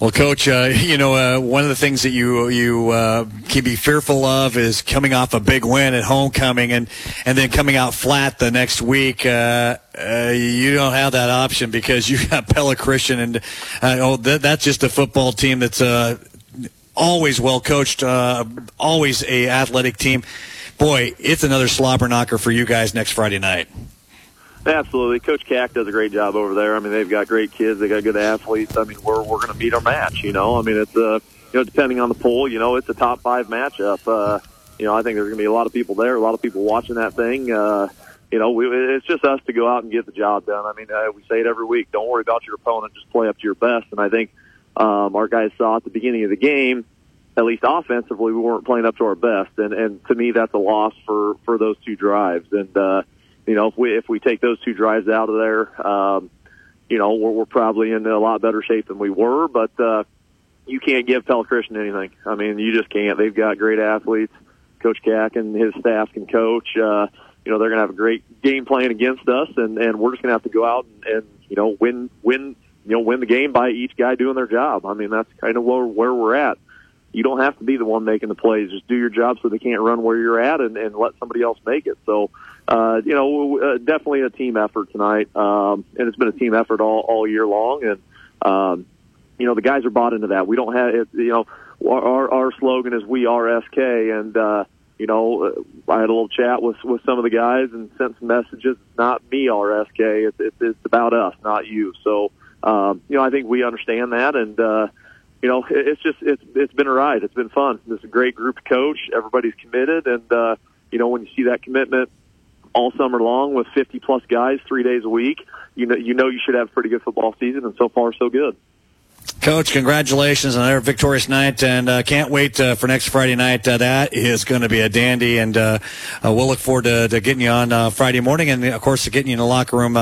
Well, Coach, uh, you know, uh, one of the things that you you uh, can be fearful of is coming off a big win at homecoming and and then coming out flat the next week. Uh, uh, you don't have that option because you got Pella Christian, and uh, oh, that, that's just a football team that's always well coached, always a athletic team. Boy, it's another slobber knocker for you guys next Friday night. Absolutely, Coach Cack does a great job over there. I mean, they've got great kids, they got good athletes. I mean, we're we're going to meet our match. You know, I mean, it's uh, you know, depending on the poll, you know, it's a top five matchup. Uh, you know, I think there's going to be a lot of people there, a lot of people watching that thing. Uh, you know, we, it's just us to go out and get the job done. I mean, uh, we say it every week. Don't worry about your opponent; just play up to your best. And I think um, our guys saw at the beginning of the game, at least offensively, we weren't playing up to our best. And and to me, that's a loss for for those two drives. And uh, you know, if we if we take those two drives out of there, um, you know, we're, we're probably in a lot better shape than we were. But uh, you can't give Pella Christian anything. I mean, you just can't. They've got great athletes. Coach Cack and his staff can coach. Uh, you know, they're going to have a great game plan against us, and and we're just going to have to go out and, and you know win win you know win the game by each guy doing their job. I mean, that's kind of where where we're at. You don't have to be the one making the plays. Just do your job so they can't run where you're at, and, and let somebody else make it. So you know, uh, definitely a team effort tonight. Um, and it's been a team effort all, all year long. And, um, you know, the guys are bought into that. We don't have, it, you know, our, our slogan is we are SK. And, uh, you know, uh, I had a little chat with, with some of the guys and sent some messages. Not me, our SK. It's, it's, it's about us, not you. So, um, you know, I think we understand that. And, uh, you know, it's just, it's, it's been a ride. It's been fun. It's a great group coach. Everybody's committed. And, uh, you know, when you see that commitment, all summer long with 50 plus guys three days a week, you know you know you should have a pretty good football season, and so far so good. Coach, congratulations on another victorious night, and uh, can't wait uh, for next Friday night. Uh, that is going to be a dandy, and uh, uh, we'll look forward to, to getting you on uh, Friday morning, and of course, to getting you in the locker room.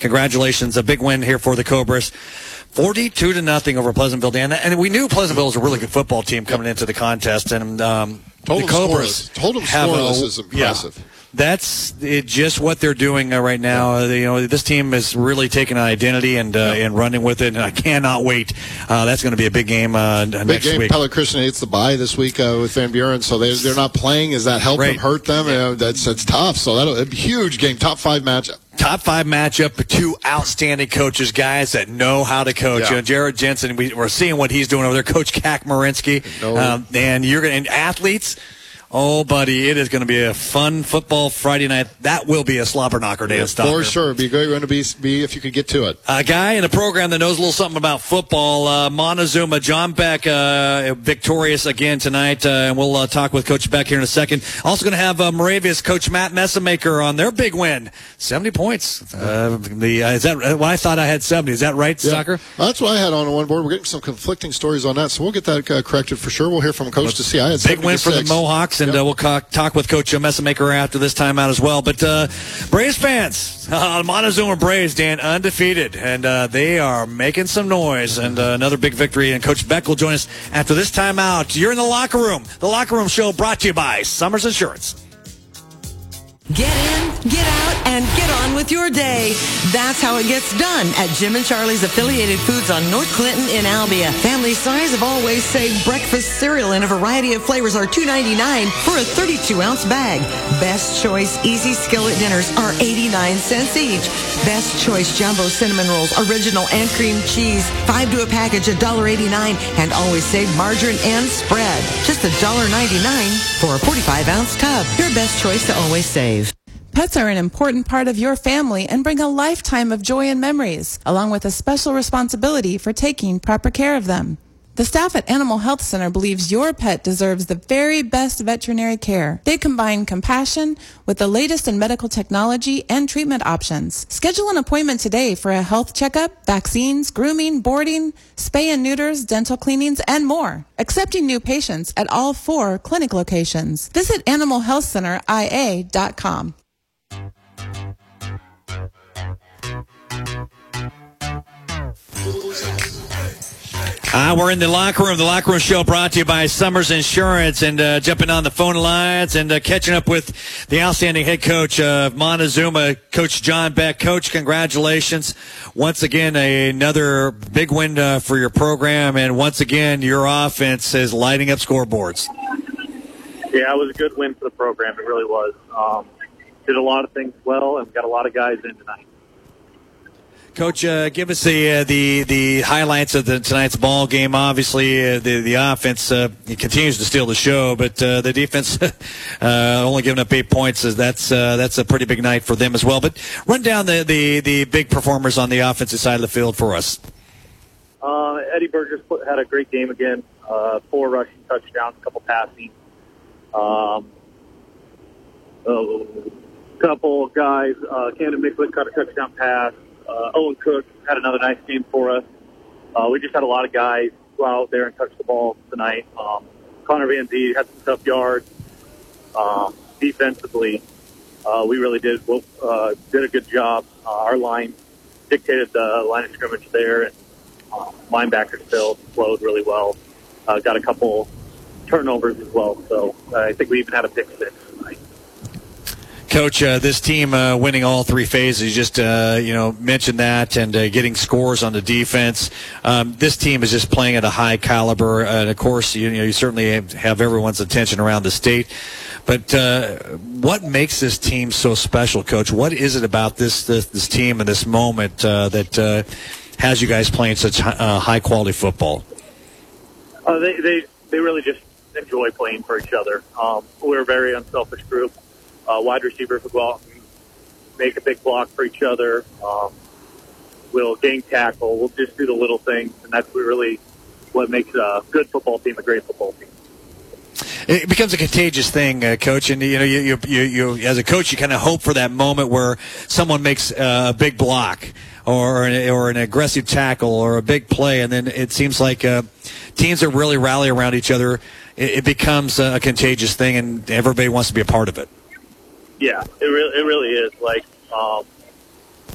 congratulations, a big win here for the Cobras. 42 to nothing over Pleasantville, Dan. And we knew Pleasantville was a really good football team coming into the contest, and um, the Cobras. Told them scoreless is impressive. Yeah that's it, just what they're doing uh, right now. Uh, you know, this team is really taking an identity and uh, and running with it, and I cannot wait. Uh, that's going to be a big game uh, big next game. week. Hates the bye this week uh, with Van Buren, so they they're not playing. Is that help Right. them, hurt them? Uh, that's that's tough. So that'll be a huge game, top five matchup. Top five matchup, two outstanding coaches, guys that know how to coach. Yeah. You know, Jared Jensen, we, we're seeing what he's doing over there. Coach Kak Marinsky, No. um, and you're going to athletes. Oh, buddy, it is going to be a fun football Friday night. That will be a slobber knocker, Dan Stocker. For sure, be good. Going to be be if you could get to it. A guy in a program that knows a little something about football, uh, Montezuma, John Beck, uh, victorious again tonight, uh, and we'll uh, talk with Coach Beck here in a second. Also going to have uh, Moravia's coach Matt Messamaker on their big win, seventy points. Uh, the uh, is that? Well, I thought I had seventy. Is that right, Yeah. Soccer? That's what I had on one board. We're getting some conflicting stories on that, so we'll get that uh, corrected for sure. We'll hear from Coach to see. I had Big win for the Mohawks, and uh, we'll talk with Coach Messamaker after this timeout as well. But uh, Braves fans, uh, Montezuma Braves, Dan, undefeated, and uh, they are making some noise. And uh, another big victory. And Coach Beck will join us after this timeout. You're in the locker room. The locker room show brought to you by Summers Insurance. Get in, get out, and get on with your day. That's how it gets done at Jim and Charlie's affiliated foods on North Clinton in Albia. Family size of always say breakfast cereal in a variety of flavors are $2.99 for a 32 ounce bag. Best choice easy skillet dinners are 89 cents each. Best choice jumbo cinnamon rolls, original and cream cheese, five to a package, $1.89, and always save margarine and spread. Just $1.99 for a 45 ounce tub. Your best choice to always save. Pets are an important part of your family and bring a lifetime of joy and memories, along with a special responsibility for taking proper care of them. The staff at Animal Health Center believes your pet deserves the very best veterinary care. They combine compassion with the latest in medical technology and treatment options. Schedule an appointment today for a health checkup, vaccines, grooming, boarding, spay and neuters, dental cleanings, and more. Accepting new patients at all four clinic locations. Visit animalhealthcenteria.com. Uh, we're in the locker room. The locker room show brought to you by Summers Insurance and uh, jumping on the phone lines and uh, catching up with the outstanding head coach of Montezuma, Coach John Beck. Coach, congratulations. Once again, another big win uh, for your program. And once again, your offense is lighting up scoreboards. Yeah, it was a good win for the program. It really was. Um, did a lot of things well and got a lot of guys in tonight. Coach, uh, give us the uh, the the highlights of the tonight's ball game. Obviously, uh, the the offense uh, continues to steal the show, but uh, the defense uh, only giving up eight points. Is that's that's a pretty big night for them as well. But run down the, the, the big performers on the offensive side of the field for us. Eddie Burgess had a great game again. four rushing touchdowns, a couple passing. Um, a couple guys. Camden Micklet caught a touchdown pass. Uh, Owen Cook had another nice game for us. Uh, we just had a lot of guys go out there and touch the ball tonight. Um, Connor Van Zee had some tough yards. Um, defensively, uh, we really did uh, did a good job. Uh, our line dictated the line of scrimmage there, and uh, linebackers still flowed really well. Uh, got a couple turnovers as well, so uh, I think we even had a pick six. Coach, uh, this team uh, winning all three phases. You just uh, you know mentioned that and uh, getting scores on the defense. Um, this team is just playing at a high caliber, and of course, you, know you certainly have everyone's attention around the state. But uh, what makes this team so special, Coach? What is it about this this, this team and this moment uh, that has you guys playing such high quality football? they they they really just enjoy playing for each other. Um, we're a very unselfish group uh, wide receivers will go out and make a big block for each other. Um, we'll gang tackle. We'll just do the little things, and that's really what makes a good football team a great football team. It becomes a contagious thing, uh, coach. And you know, you, you, you, you as a coach, you kind of hope for that moment where someone makes uh, a big block or an, or an aggressive tackle or a big play, and then it seems like uh, teams that really rally around each other, it, it becomes a contagious thing, and everybody wants to be a part of it. Yeah, it really it really is. Like um,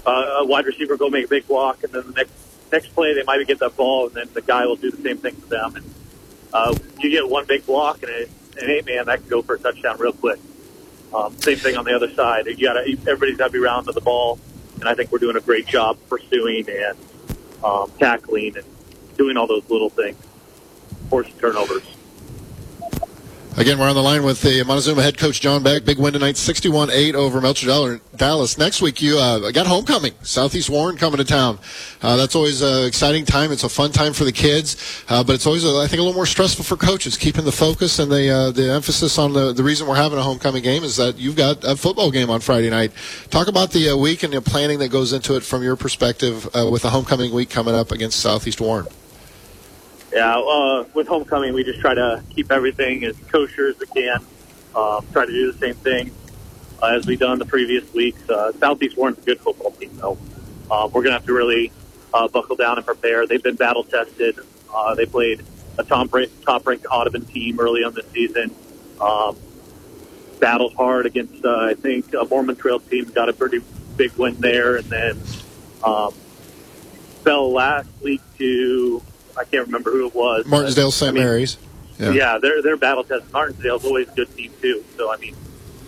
uh, a wide receiver go make a big block, and then the next next play they might get that ball, and then the guy will do the same thing to them. And uh, you get one big block, and it, an eight man that can go for a touchdown real quick. Um, same thing on the other side. You got everybody's got to be around to the ball, and I think we're doing a great job pursuing and um, tackling and doing all those little things, forcing turnovers. Again, we're on the line with the Montezuma head coach John Beck. Big win tonight, 61-8 over Melcher Dallas. Next week, you uh, got homecoming. Southeast Warren coming to town. Uh, that's always an exciting time. It's a fun time for the kids, uh, but it's always, I think, a little more stressful for coaches, keeping the focus and the uh, the emphasis on the the reason we're having a homecoming game is that you've got a football game on Friday night. Talk about the uh, week and the planning that goes into it from your perspective uh, with a homecoming week coming up against Southeast Warren. Yeah, uh, with homecoming, we just try to keep everything as kosher as we can. Um, try to do the same thing uh, as we've done the previous weeks. Uh, Southeast Warren's a good football team, though. Uh, we're going to have to really uh, buckle down and prepare. They've been battle tested. Uh, they played a top ranked, Audubon team early on the season. Um, battled hard against, uh, I think, a Mormon Trail team. Got a pretty big win there, and then um, fell last week to I can't remember who it was. Martensdale, St. I mean, Mary's. Yeah. yeah, they're they're battle tested. Martensdale's always a good team too. So I mean,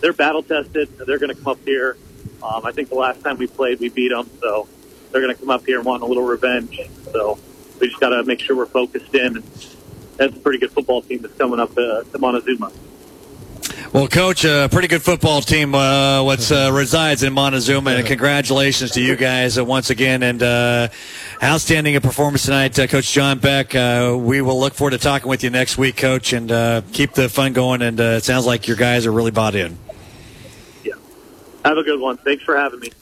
they're battle tested. They're going to come up here. Um, I think the last time we played, we beat them. So they're going to come up here and want a little revenge. So we just got to make sure we're focused in. And that's a pretty good football team that's coming up uh, to Montezuma. Well, coach, a uh, pretty good football team. Uh, what uh, resides in Montezuma, and congratulations to you guys uh, once again, and uh, outstanding performance tonight, uh, Coach John Beck. Uh, we will look forward to talking with you next week, Coach, and uh, keep the fun going. And uh, it sounds like your guys are really bought in. Yeah, Have a good one. Thanks for having me.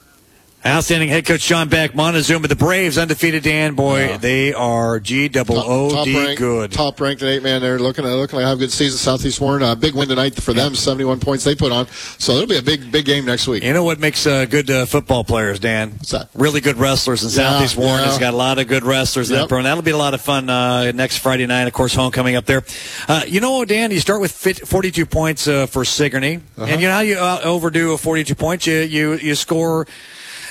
Outstanding head coach Sean Beck, Montezuma, the Braves undefeated. Dan, boy, they are G double O D good. Top ranked eight man. They're looking at looking like have a good season. Southeast Warren, uh, big win tonight for them. Seventy one points they put on. So it'll be a big big game next week. You know what makes uh, good uh, football players, Dan? What's that? Really good wrestlers. And Yeah, Southeast Warren yeah. has got a lot of good wrestlers in that Yep. program. That'll be a lot of fun uh, next Friday night. Of course, homecoming up there. Uh, you know, Dan, you start with 42 points uh, for Sigourney. Uh-huh. And you know how you uh, overdo a 42 points? You, you, you score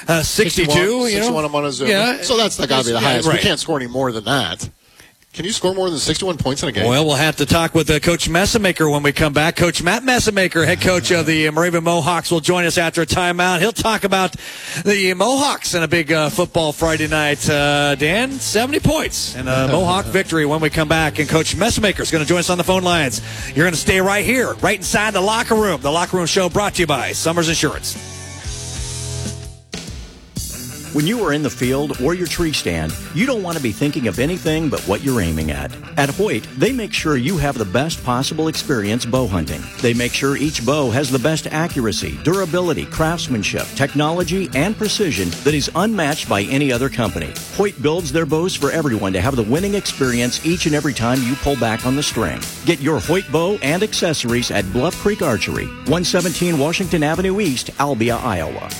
uh, 62. 61, you know? 61 on Montezuma. Yeah. So that's got to be the Yeah, highest. right. We can't score any more than that. Can you score more than 61 points in a game? Well, we'll have to talk with uh, Coach Messamaker when we come back. Coach Matt Messamaker, head coach of the Moravian Mohawks, will join us after a timeout. He'll talk about the Mohawks and a big uh, football Friday night. Uh, Dan, 70 points and a Mohawk victory when we come back. And Coach Messamaker is going to join us on the phone lines. You're going to stay right here, right inside the locker room. The locker room show brought to you by Summers Insurance. When you are in the field or your tree stand, you don't want to be thinking of anything but what you're aiming at. At Hoyt, they make sure you have the best possible experience bow hunting. They make sure each bow has the best accuracy, durability, craftsmanship, technology, and precision that is unmatched by any other company. Hoyt builds their bows for everyone to have the winning experience each and every time you pull back on the string. Get your Hoyt bow and accessories at Bluff Creek Archery, 117 Washington Avenue East, Albia, Iowa.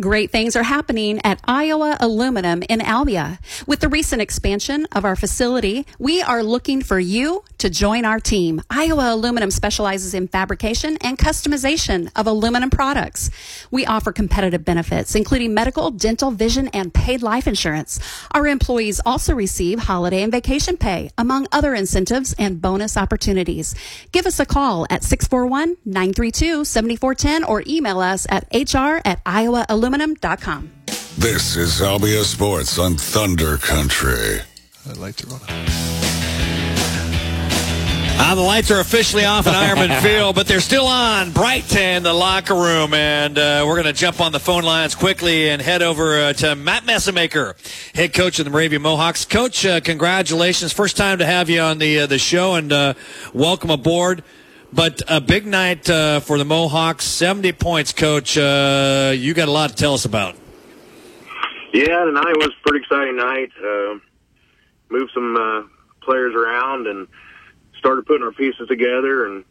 Great things are happening at Iowa Aluminum in Albia. With the recent expansion of our facility, we are looking for you to join our team. Iowa Aluminum specializes in fabrication and customization of aluminum products. We offer competitive benefits, including medical, dental, vision, and paid life insurance. Our employees also receive holiday and vacation pay, among other incentives and bonus opportunities. Give us a call at 641 932 7410 or email us at hr at iowaaluminum.com. This is Albia Sports on Thunder Country. I'd like to run. Uh, the lights are officially off at Ironman Field, but they're still on. Bright in the locker room, and uh, we're going to jump on the phone lines quickly and head over uh, to Matt Messamaker, head coach of the Moravian Mohawks. Coach, uh, congratulations! First time to have you on the uh, the show, and uh, welcome aboard. But a big night uh, for the Mohawks, seventy points, Coach. Uh, you got a lot to tell us about. Yeah, tonight was a pretty exciting night. Uh, moved some uh, players around and started putting our pieces together, and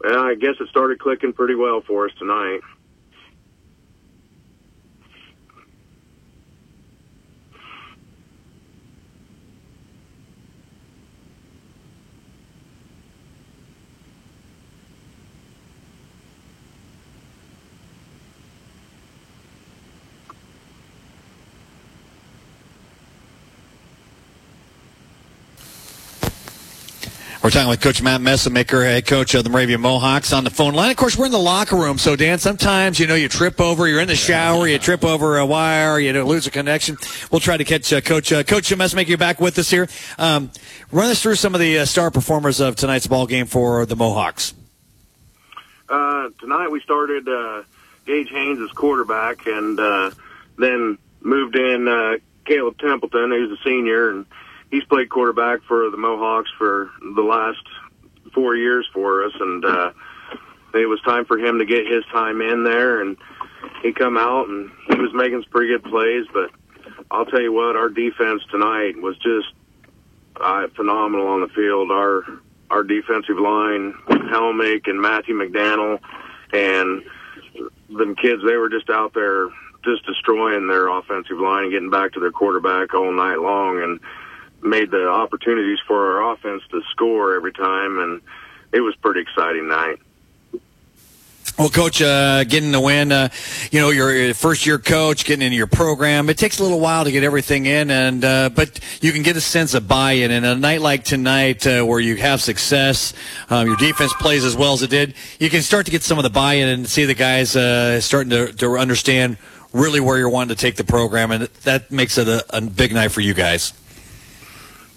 well, I guess it started clicking pretty well for us tonight. We're talking with Coach Matt Messamaker, head coach of the Moravian Mohawks, on the phone line. Of course, we're in the locker room. So, Dan, sometimes, you know, you trip over, you're in the shower, you trip over a wire, you lose a connection. We'll try to catch uh, Coach uh, Coach Messamaker you're back with us here. Um, run us through some of the uh, star performers of tonight's ball game for the Mohawks. Uh, tonight we started uh, Gage Haynes as quarterback, and uh, then moved in Caleb Templeton, who's a senior, and he's played quarterback for the Mohawks for the last four years for us, and uh, it was time for him to get his time in there, and he come out and he was making some pretty good plays, but I'll tell you what, our defense tonight was just uh, phenomenal on the field. Our our defensive line, Helmick and Matthew McDaniel, and them kids, they were just out there just destroying their offensive line and getting back to their quarterback all night long, and made the opportunities for our offense to score every time, and it was pretty exciting night. Well, Coach, uh, getting the win, uh, you know, you're first year coach, getting into your program. It takes a little while to get everything in, and uh, but you can get a sense of buy-in. And a night like tonight, uh, where you have success, um, your defense plays as well as it did, you can start to get some of the buy-in and see the guys uh, starting to, to understand really where you're wanting to take the program, and that makes it a, a big night for you guys.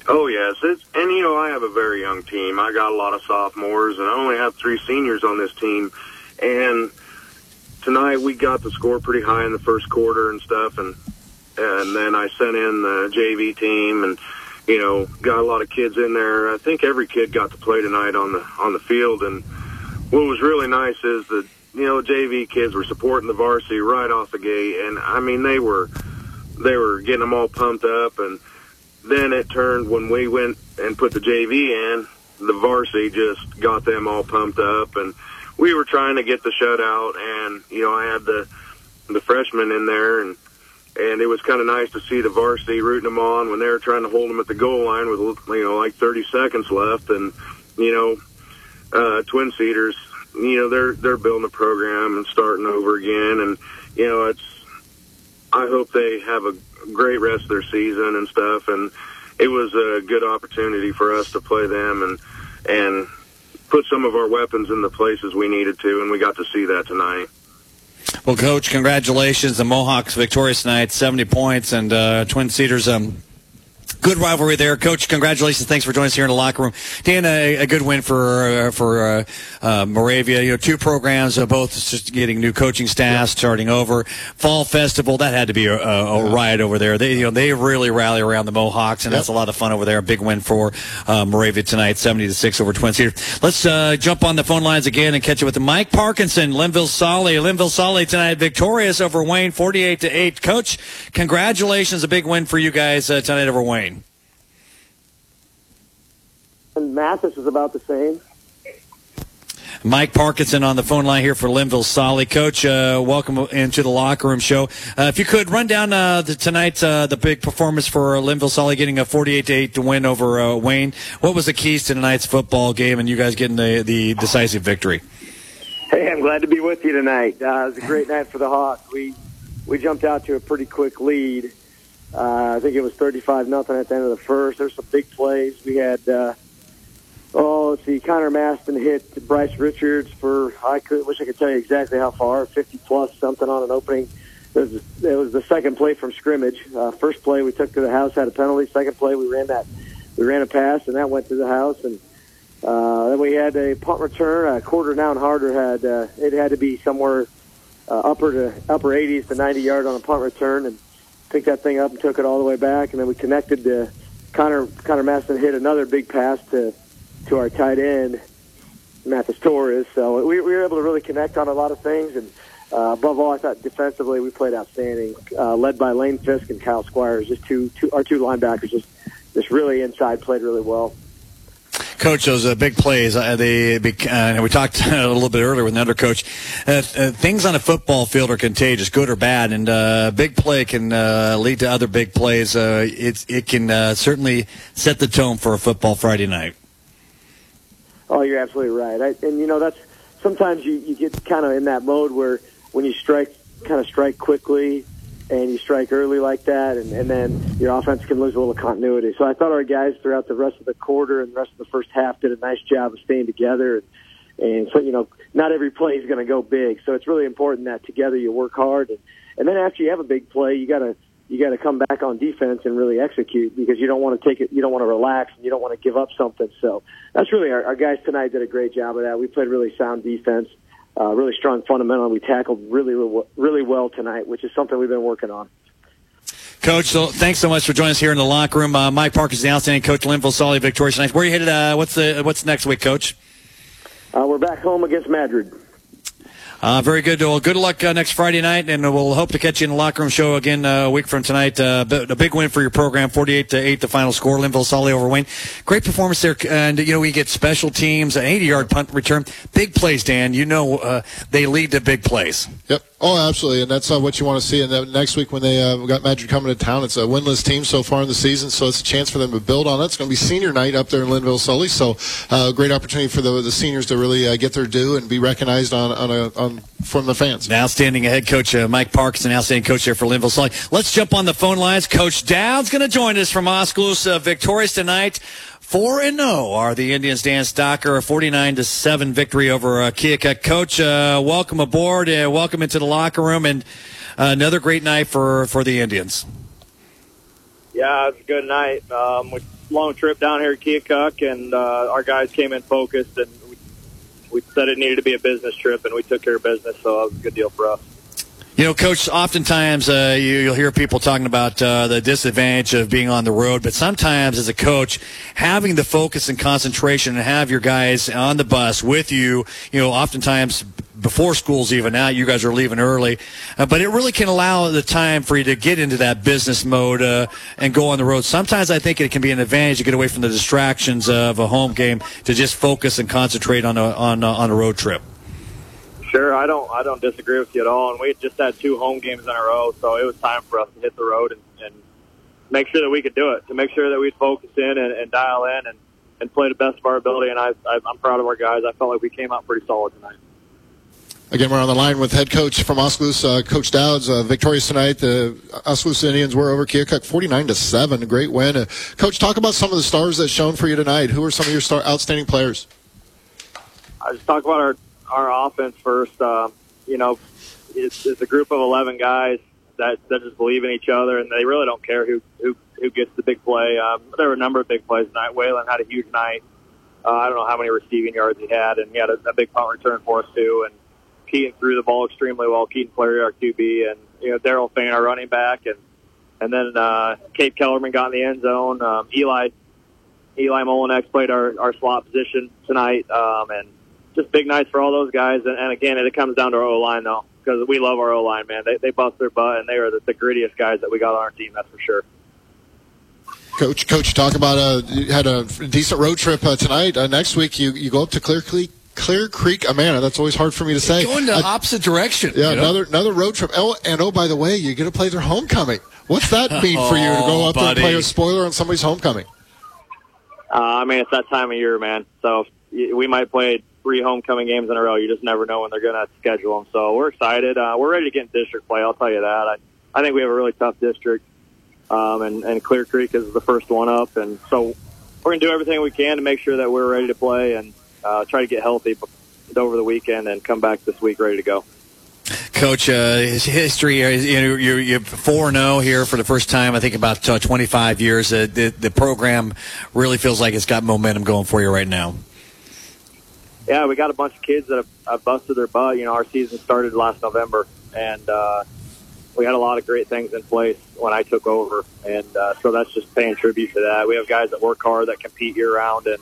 Oh yes, it's and you know I have a very young team. I got a lot of sophomores, and I only have three seniors on this team. And tonight we got the score pretty high in the first quarter and stuff, and and then I sent in the JV team, and you know got a lot of kids in there. I think every kid got to play tonight on the on the field, and what was really nice is that you know, JV kids were supporting the varsity right off the gate, and I mean, they were they were getting them all pumped up, and then it turned when we went and put the JV in, the varsity just got them all pumped up, and we were trying to get the shutout, and you know, I had the the freshmen in there, and and it was kind of nice to see the varsity rooting them on when they were trying to hold them at the goal line with you know like 30 seconds left, and you know, uh, Twin Cedars, you know, they're they're building a program and starting over again, and you know, it's. I hope they have a great rest of their season and stuff, and it was a good opportunity for us to play them and and put some of our weapons in the places we needed to, and we got to see that tonight. Well, Coach, congratulations. The Mohawks victorious tonight, 70 points, and uh, Twin Cedars. Um, Good rivalry there, Coach. Congratulations! Thanks for joining us here in the locker room. Dan, a, a good win for uh, for uh, uh, Moravia. You know, two programs, uh, both just getting new coaching staff, starting over. Fall festival that had to be a, a, a riot over there. They you know they really rally around the Mohawks, and that's a lot of fun over there. A big win for uh, Moravia tonight, seventy to six over Twin Cedars. Let's uh, jump on the phone lines again and catch up with Mike Parkinson, Lynnville Sully. Lynnville Sully tonight victorious over Wayne, forty-eight to eight. Coach, congratulations! A big win for you guys tonight over Wayne. And Mathis is about the same. Mike Parkinson on the phone line here for Lynnville Sully. Coach, uh, welcome into the locker room show. Uh, if you could run down uh, the, tonight uh, the big performance for Lynnville Sully getting a 48 to 8 to win over uh, Wayne. What was the keys to tonight's football game and you guys getting the, the decisive victory? Hey, I'm glad to be with you tonight. Uh, it was a great night for the Hawks. We we jumped out to a pretty quick lead. I think it was 35 nothing at the end of the first. There's some big plays. We had Oh, let's see. Connor Maston hit Bryce Richards for I could wish I could tell you exactly how far, 50 plus something on an opening. It was, it was the second play from scrimmage. Uh, first play we took to the house had a penalty. Second play we ran that we ran a pass and that went to the house. And uh, then we had a punt return. A quarter down harder had uh, it had to be somewhere uh, upper to upper 80s to 90 yards on a punt return and picked that thing up and took it all the way back. And then we connected to Connor Connor Maston hit another big pass to to our tight end, Mathis Torres. So we, we were able to really connect on a lot of things. And uh, above all, I thought defensively we played outstanding, uh, led by Lane Fisk and Kyle Squires. Just two, two, our two linebackers just, just really inside played really well. Coach, those uh, big plays. Uh, they, uh, we talked a little bit earlier with another coach. Uh, uh, things on a football field are contagious, good or bad, and uh, big play can lead to other big plays. it it can certainly set the tone for a football Friday night. Oh, you're absolutely right. I, and you know that's sometimes you you get kind of in that mode where when you strike, kind of strike quickly, and you strike early like that, and, and then your offense can lose a little continuity. So I thought our guys throughout the rest of the quarter and the rest of the first half did a nice job of staying together. And, and so you know, not every play is going to go big, so it's really important that together you work hard. And, and then after you have a big play, you got to you got to come back on defense and really execute because you don't want to take it, you don't want to relax, and you don't want to give up something. So that's really our, our guys tonight did a great job of that. We played really sound defense, really strong fundamental, we tackled really, really well tonight, which is something we've been working on. Coach, so thanks so much for joining us here in the locker room. Uh, Mike Parker is the outstanding coach, Lynnville Sully victorious tonight. Where are you headed? Uh, what's the what's next week, Coach? Uh, we're back home against Madrid. Uh, very good. Well, good luck uh, next Friday night, and we'll hope to catch you in the locker room show again uh, a week from tonight. Uh, a big win for your program, 48 to 8, the final score. Lynnville Sully over Wayne. Great performance there. And, you know, we get special teams, an 80 yard punt return. Big plays, Dan. You know, uh, they lead to big plays. Yep. Oh, absolutely, and that's uh, what you want to see. And next week when they got Madrid coming to town, it's a winless team so far in the season, so it's a chance for them to build on it. It's going to be senior night up there in Lynnville Sully, so uh, great opportunity for the, the seniors to really get their due and be recognized on, on, a, on from the fans. Outstanding head coach uh, Mike Parks, an outstanding coach there for Lynnville Sully. Let's jump on the phone lines. Coach Dowd's going to join us from Oskaloosa, victorious tonight. Four and zero oh are the Indians. Dan Stocker, a forty-nine to seven victory over uh, Keokuk. Coach, uh, welcome aboard. Uh, welcome into the locker room, and uh, another great night for for the Indians. Yeah, it's a good night. Um, we long trip down here at Keokuk, and uh, our guys came in focused, and we, said it needed to be a business trip, and we took care of business, so it was a good deal for us. You know, Coach, oftentimes uh, you, will hear people talking about uh, the disadvantage of being on the road, but sometimes as a coach, having the focus and concentration and have your guys on the bus with you, you know, oftentimes before school's even out. You guys are leaving early, uh, but it really can allow the time for you to get into that business mode uh, and go on the road. Sometimes I think it can be an advantage to get away from the distractions of a home game to just focus and concentrate on a on a, on a road trip. Sure, I don't I don't disagree with you at all. And we just had two home games in a row, so it was time for us to hit the road and, and make sure that we could do it. To make sure that we'd focus in and, and dial in and, and play the best of our ability. And I, I I'm proud of our guys. I felt like we came out pretty solid tonight. Again, we're on the line with head coach from Oskaloosa, uh, Coach Dowds. Uh, victorious tonight. The Oskaloosa Indians were over Keokuk, 49 to seven. A great win. Uh, Coach, talk about some of the stars that shone for you tonight. Who are some of your star, outstanding players? I just talk about our our offense first. Uh, you know, it's, it's a group of 11 guys that, that just believe in each other, and they really don't care who who, who gets the big play. Um, there were a number of big plays tonight. Waylon had a huge night. Uh, I don't know how many receiving yards he had, and he had a, a big punt return for us too. And Keaton threw the ball extremely well. Keaton Clary, our QB, and you know Daryl Fain, our running back, and and then uh, Kate Kellerman got in the end zone. Um, Eli Eli Molinex played our, our slot position tonight, um, and just big nights for all those guys. And, and again, it comes down to our O line though, because we love our O line, man. They they bust their butt, and they are the, the grittiest guys that we got on our team. That's for sure. Coach, coach, talk about uh, you had a decent road trip uh, tonight. Uh, next week, you, you go up to Clear Creek, Clear Creek, Amana. That's always hard for me to say. Going the Uh, opposite direction. yeah, you know? another another road trip. Oh, and oh, by the way, you get to play their homecoming. What's that mean for you to go Oh, up there and play a spoiler on somebody's homecoming? Uh, I mean, it's that time of year, man. So we might play three homecoming games in a row. You just never know when they're going to schedule them. So we're excited. Uh, we're ready to get in district play. I'll tell you that. I, I think we have a really tough district, um, and, and Clear Creek is the first one up. And so we're going to do everything we can to make sure that we're ready to play and uh, try to get healthy over the weekend and come back this week ready to go. Coach, uh, his history, uh, you know, you're, you're 4 0 here for the first time, I think, about uh, 25 years. Uh, the, the program really feels like it's got momentum going for you right now. Yeah, we got a bunch of kids that have, have busted their butt. You know, our season started last November, and uh, we had a lot of great things in place when I took over, and uh, so that's just paying tribute to that. We have guys that work hard, that compete year round, and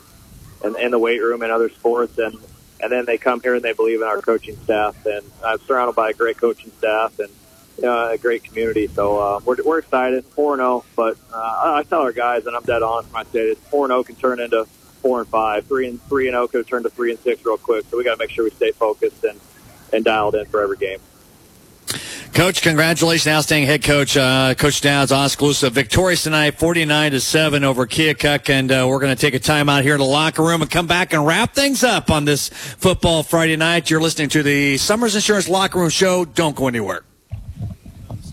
and in the weight room and other sports, and and then they come here and they believe in our coaching staff, and I'm surrounded by a great coaching staff and you know, a great community. So uh, we're we're excited, four zero. But uh, I tell our guys, and I'm dead honest when I say this, four zero can turn into four and five, three and three and zero could turn to three and six real quick. So we got to make sure we stay focused and and dialed in for every game. Coach, congratulations, outstanding head coach, uh, Coach Downs, Oskaloosa, victorious tonight, 49 to 7 over Keokuk. And uh, we're going to take a time out here in the locker room and come back and wrap things up on this football Friday night. You're listening to the Summers Insurance Locker Room Show. Don't go anywhere.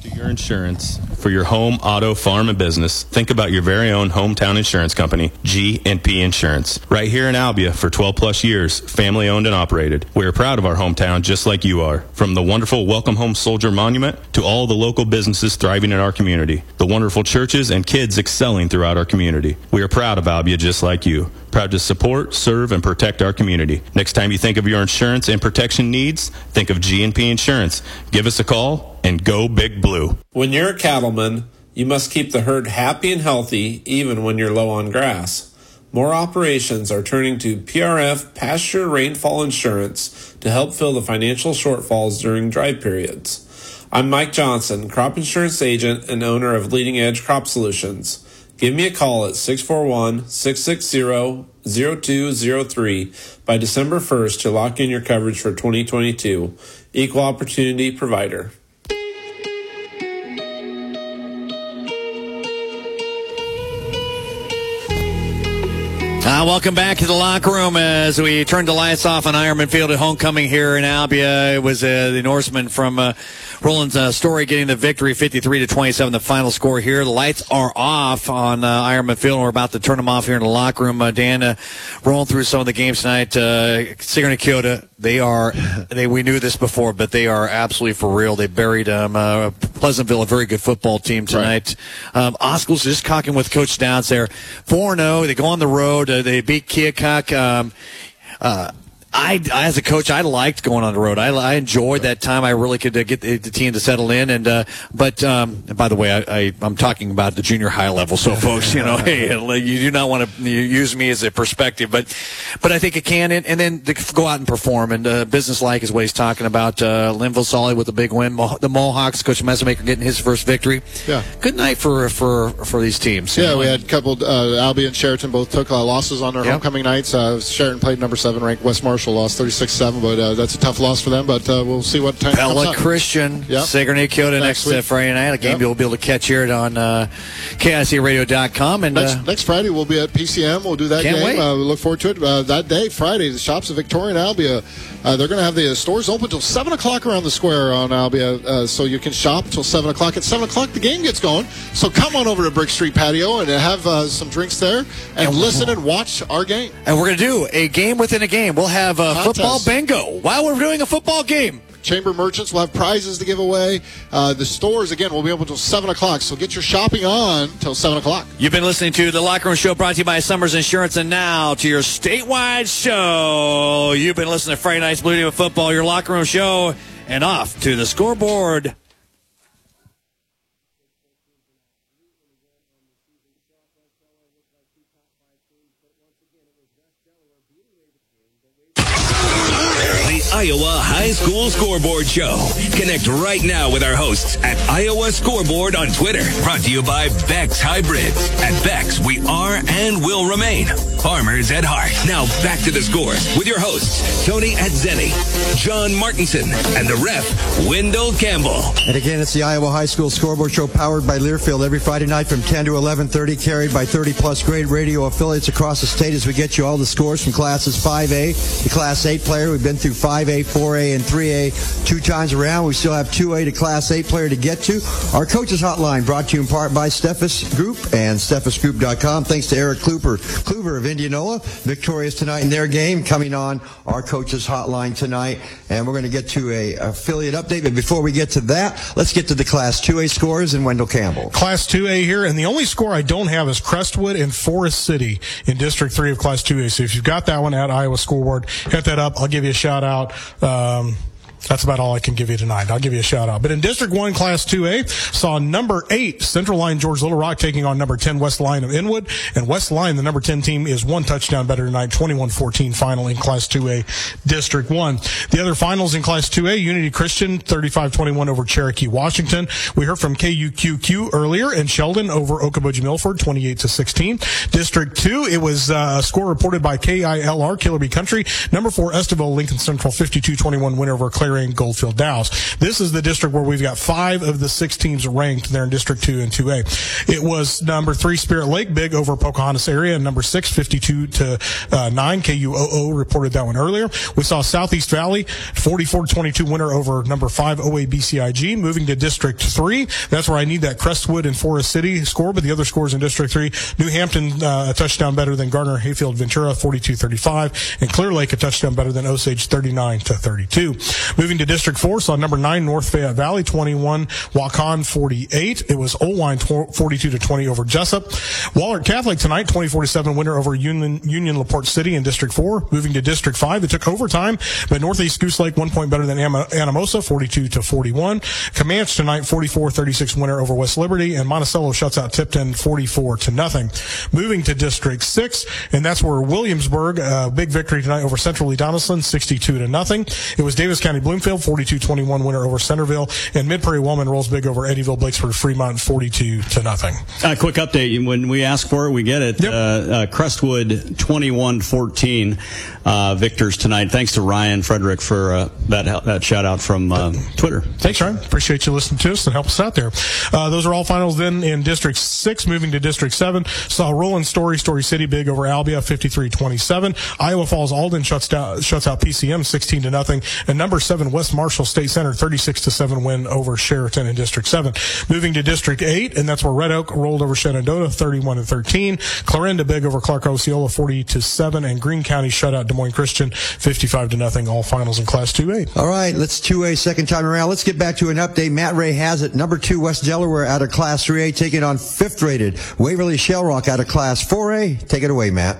to your insurance for your home, auto, farm, and business, think about your very own hometown insurance company, G&P Insurance. Right here in Albia for 12 plus years, family owned and operated. We are proud of our hometown just like you are. From the wonderful Welcome Home Soldier Monument to all the local businesses thriving in our community, the wonderful churches and kids excelling throughout our community. We are proud of Albia just like you. Proud to support, serve, and protect our community. Next time you think of your insurance and protection needs, think of G&P Insurance. Give us a call and go Big Blue. When you're a cattleman, you must keep the herd happy and healthy even when you're low on grass. More operations are turning to PRF Pasture Rainfall Insurance to help fill the financial shortfalls during dry periods. I'm Mike Johnson, crop insurance agent and owner of Leading Edge Crop Solutions. Give me a call at 641 660 0203 by December 1st to lock in your coverage for 2022. Equal Opportunity Provider. Uh, welcome back to the locker room as we turned the lights off on Ironman Field at homecoming here in Albia. It was uh, the Norseman from uh, Roland's uh, Story getting the victory, 53 to 27, the final score here. The lights are off on uh, Ironman Field, and we're about to turn them off here in the locker room. Uh, Dan, uh, rolling through some of the games tonight. Uh, Sigourney Keota, they are, they we knew this before, but they are absolutely for real. They buried um, uh, Pleasantville, a very good football team tonight. Um, Oscars just cocking with Coach Downs there, 4 0. They go on the road. Uh, they beat Keokuk. Um, uh, I, as a coach, I liked going on the road. I, I enjoyed that time. I really could uh, get the, the, team to settle in. And uh, but um, by the way, I, I, am talking about the junior high level. So, folks, you know, hey, you do not want to use me as a perspective, but but I think it can. And, and then go out and perform and uh, business like is what he's talking about. Uh, Lynnville Sully with a big win. the Mohawks, Coach Messamaker getting his first victory. Yeah, good night for for for these teams. Yeah, know? we had a couple. Uh, Albion, Chariton both took uh, losses on their yep. homecoming nights. Uh, Chariton played number seven ranked West Marshall, lost 36-7, but uh, that's a tough loss for them. But uh, we'll see what time Pella Christian, yep. Sigourney Keota next, next uh, Friday night. A game yep. you'll be able to catch here on uh, KICRadio.com. And next, next, Friday we'll be at PCM. We'll do that game. we look forward to it. that day, Friday, the shops of Victoria and Albia. they're going to have the stores open till seven o'clock around the square on Albia, so you can shop till seven o'clock. At seven o'clock, the game gets going. So come on over to Brick Street Patio and have some drinks there and, and listen and watch our game. And we're going to do a game within a game. We'll have a football bingo while we're doing a football game. Chamber merchants will have prizes to give away. Uh, the stores, again, will be open until 7 o'clock, so get your shopping on until 7 o'clock. You've been listening to The Locker Room Show brought to you by Summers Insurance, and now to your statewide show. You've been listening to Friday Night's Blue Demon Football, your Locker Room Show, and off to the scoreboard. Iowa High School Scoreboard Show. Connect right now with our hosts at Iowa Scoreboard on Twitter. Brought to you by Beck's Hybrids. At Beck's, we are and will remain farmers at heart. Now back to the scores with your hosts, Tony Adzeni, John Martinson, and the ref, Wendell Campbell. And again, it's the Iowa High School Scoreboard Show powered by Learfield every Friday night from 10 to 11.30, carried by 30 plus grade radio affiliates across the state as we get you all the scores from classes 5A to Class 8 player. We've been through 5 5A, 4A, and 3A two times around. We still have 2A to Class A player to get to. Our coaches hotline brought to you in part by Steffes Group and SteffesGroup.com. Thanks to Eric Kluber, Kluber of Indianola, victorious tonight in their game, coming on our coaches hotline tonight. And we're going to get to a affiliate update. But before we get to that, let's get to the Class 2A scores and Wendell Campbell. Class 2A here, and the only score I don't have is Crestwood and Forest City in District 3 of Class 2A. So if you've got that one at Iowa Scoreboard, hit that up. I'll give you a shout out. Um, that's about all I can give you tonight. I'll give you a shout out. But in District 1, Class 2A, saw number 8, Central Lyon George Little Rock taking on number 10, West Lyon of Inwood. And West Lyon, the number 10 team, is one touchdown better tonight, 21-14 final in Class 2A, District 1. The other finals in Class 2A, Unity Christian, 35-21 over Cherokee, Washington. We heard from KUQQ earlier, and Sheldon over Okoboji Milford, 28-16. District 2, it was uh, a score reported by KILR, Killerby Country. Number 4, Estherville Lincoln Central, 52-21 winner over Goldfield Dows. This is the district where we've got five of the six teams ranked there in District 2 and 2A. It was number three Spirit Lake, big over Pocahontas area, and number six, 52 to uh, 9. KUOO reported that one earlier. We saw Southeast Valley, 44-22 winner over number five OA BCIG. Moving to District 3, that's where I need that Crestwood and Forest City score, but the other scores in District 3, New Hampton uh, a touchdown better than Garner Hayfield Ventura, 42-35, and Clear Lake a touchdown better than Osage, 39 to 32. Moving to District 4, saw number 9 North Fayette Valley 21, Waukon 48. It was Oelwein 42 to 20 over Jessup. Wahlert Catholic tonight 24 to 7 winner over Union, Union LaPorte City in District 4. Moving to District 5, it took overtime, but Northeast Goose Lake one point better than Anamosa 42 to 41. Camanche tonight 44-36 winner over West Liberty and Monticello shuts out Tipton 44 to nothing. Moving to District 6, and that's where Williamsburg, uh, big victory tonight over Central Lee Donnellson 62 to nothing. It was Davis County Bloomfield, 42-21 winner over Centerville, and Mid Prairie Wellman rolls big over Eddyville, Blakesburg, Fremont, 42 to nothing. A uh, quick update: when we ask for it, we get it. Yep. Uh, uh, Crestwood, 21-14 uh, victors tonight. Thanks to Ryan Frederick for uh, that that shout out from uh, Twitter. Thanks, Ryan. Appreciate you listening to us and help us out there. those are all finals then in District Six. Moving to District Seven, saw Roland Story, Story City, big over Albia, 53-27. Iowa Falls Alden shuts down shuts out PCM, 16 to nothing, and number seven. West Marshall State Center 36 to 7 win over Chariton in District 7. Moving to District 8, and that's where Red Oak rolled over Shenandoah 31 to 13. Clarinda big over Clark Osceola 40 to 7, and Greene County shut out Des Moines Christian 55 to nothing. All finals in Class 2A. All right, let's 2A second time around. Let's get back to an update. Matt Ray has it. Number two West Delaware out of Class 3A taking on fifth rated Waverly Shell Rock out of Class 4A. Take it away, Matt.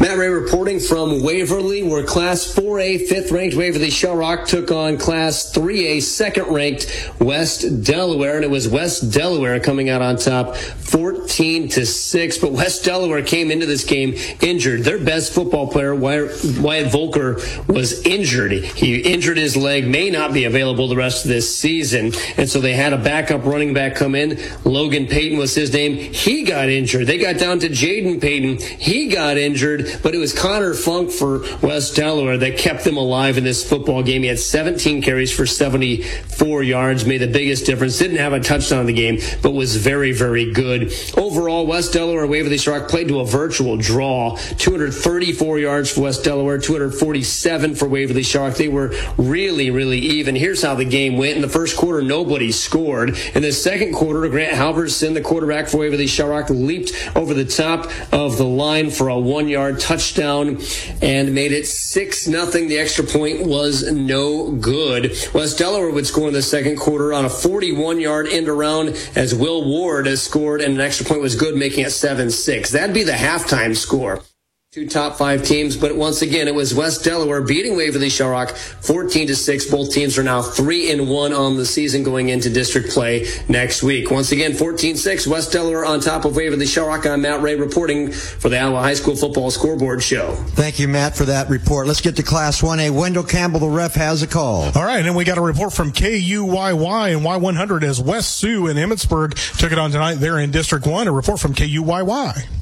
Matt Ray reporting from Waverly, where Class 4A fifth ranked Waverly Shell Rock took on Class 3A second ranked West Delaware, and it was West Delaware coming out on top 14 to 6. But West Delaware came into this game injured. Their best football player, Wyatt Volker, was injured. He injured his leg, may not be available the rest of this season. And so they had a backup running back come in. Logan Payton was his name. He got injured. They got down to Jaden Payton. He got injured but it was Connor Funk for West Delaware that kept them alive in this football game. He had 17 carries for 74 yards, made the biggest difference. Didn't have a touchdown in the game, but was very, very good. Overall, West Delaware Waverly Shark played to a virtual draw. 234 yards for West Delaware, 247 for Waverly Shark. They were really, really even. Here's how the game went. In the first quarter, nobody scored. In the second quarter, Grant Halverson, the quarterback for Waverly Shark, leaped over the top of the line for a one yard touchdown and made it 6 nothing. The extra point was no good. West Delaware would score in the second quarter on a 41 yard end around as Will Ward has scored and an extra point was good, making it 7 6. That'd be the halftime score two top five teams, but once again, it was West Delaware beating Waverly Shell Rock 14 to 6. Both teams are now 3 and 1 on the season going into district play next week. Once again, 14 6, West Delaware on top of Waverly Shell Rock. I'm Matt Ray reporting for the Iowa High School Football Scoreboard Show. Thank you, Matt, for that report. Let's get to Class 1A. Wendell Campbell, the ref, has a call. All right, and then we got a report from KUYY and Y100 as West Sioux and Emmetsburg took it on tonight. They're in District 1. A report from KUYY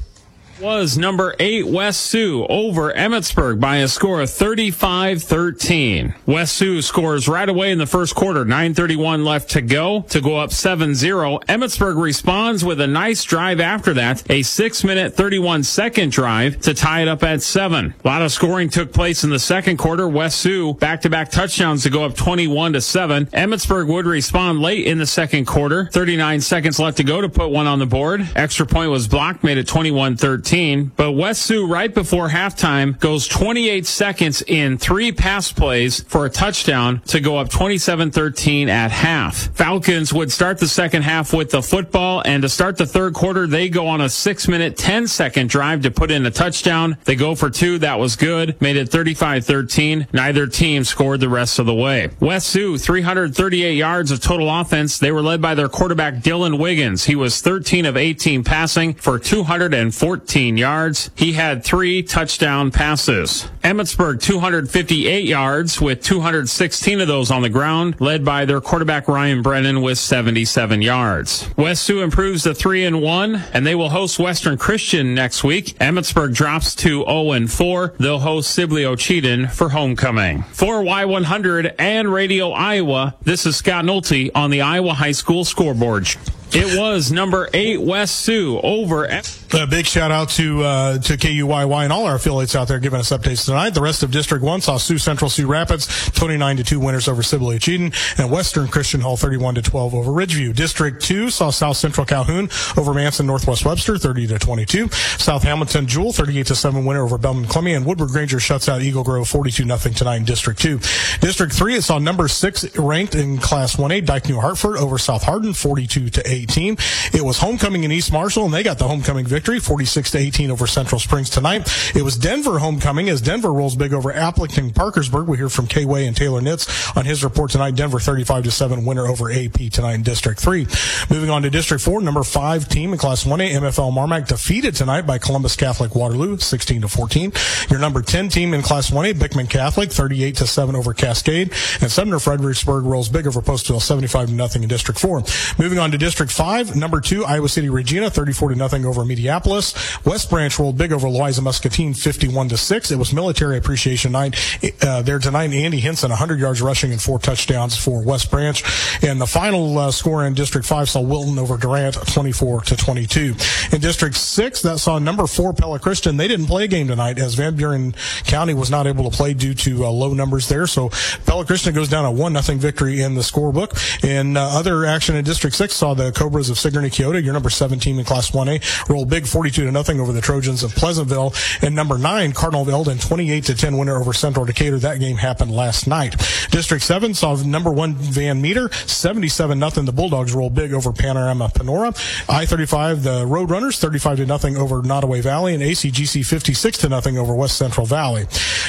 was number eight West Sioux over Emmetsburg by a score of 35-13. West Sioux scores right away in the first quarter, 9.31 left to go to go up 7-0. Emmetsburg responds with a nice drive after that, a six minute 31 second drive to tie it up at seven. A lot of scoring took place in the second quarter. West Sioux back to back touchdowns to go up 21 to seven. Emmetsburg would respond late in the second quarter, 39 seconds left to go to put one on the board. Extra point was blocked, made it 21 13. 13. But West Sioux, right before halftime, goes 28 seconds in three pass plays for a touchdown to go up 27 13 at half. Falcons would start the second half with the football, and to start the third quarter, they go on a six minute, 10 second drive to put in a touchdown. They go for two. That was good. Made it 35 13. Neither team scored the rest of the way. West Sioux, 338 yards of total offense. They were led by their quarterback, Dylan Wiggins. He was 13 of 18 passing for 214 yards. He had three touchdown passes. Emmetsburg 258 yards with 216 of those on the ground, led by their quarterback Ryan Brennan with 77 yards. West Sioux improves to 3 and 1 and they will host Western Christian next week. Emmetsburg drops to 0 and 4. They'll host Sibley Ocheyedan for homecoming. For Y100 and Radio Iowa, this is Scott Nolte on the Iowa High School scoreboard. It was number eight West Sioux over. A big shout out to uh, to KUYY and all our affiliates out there giving us updates tonight. The rest of District One saw Sioux Central Sioux Rapids twenty nine to two winners over Sibley Ocheyedan and Western Christian Hull thirty one to twelve over Ridgeview. District Two saw South Central Calhoun over Manson Northwest Webster thirty to twenty two. South Hamilton Jewell thirty eight to seven winner over Belmond Klemme and Woodward Granger shuts out Eagle Grove forty two nothing tonight in District Two. District Three it saw number six ranked in Class One A Dike New Hartford over South Hardin forty two to eight. 18. It was homecoming in East Marshall, and they got the homecoming victory, 46 to 18 over Central Springs tonight. It was Denver homecoming as Denver rolls big over Aplington Parkersburg. We hear from K Way and Taylor Nitz on his report tonight. Denver 35 to 7 winner over AP tonight in District 3. Moving on to District 4, number 5 team in Class 1A, MFL Marmac defeated tonight by Columbus Catholic Waterloo, 16 to 14. Your number 10 team in Class 1A, Beckman Catholic, 38 to 7 over Cascade. And Sumner Fredericksburg rolls big over Postville, 75 to nothing in District 4. Moving on to District 5, number 2, Iowa City Regina, 34 to nothing over Mediapolis. West Branch rolled big over Louisa Muscatine, 51 to 6. It was military appreciation night uh, there tonight. Andy Henson, 100 yards rushing and four touchdowns for West Branch. And the final uh, score in District 5 saw Wilton over Durant, 24 to 22. In District 6, that saw number 4 Pella Christian. They didn't play a game tonight as Van Buren County was not able to play due to uh, low numbers there. So Pella Christian goes down a 1 nothing victory in the scorebook. And uh, other action in District 6 saw the Cobras of Sigourney Keota, your number 17 in Class 1A, rolled big 42 to nothing over the Trojans of Pleasantville. And number nine, Cardinal of Eldon, 28 to 10 winner over Central Decatur. That game happened last night. District 7 saw number one Van Meter, 77 nothing. The Bulldogs roll big over Panorama Panora. I-35, the Roadrunners, 35 to nothing over Nodaway Valley, and ACGC 56 to nothing over West Central Valley.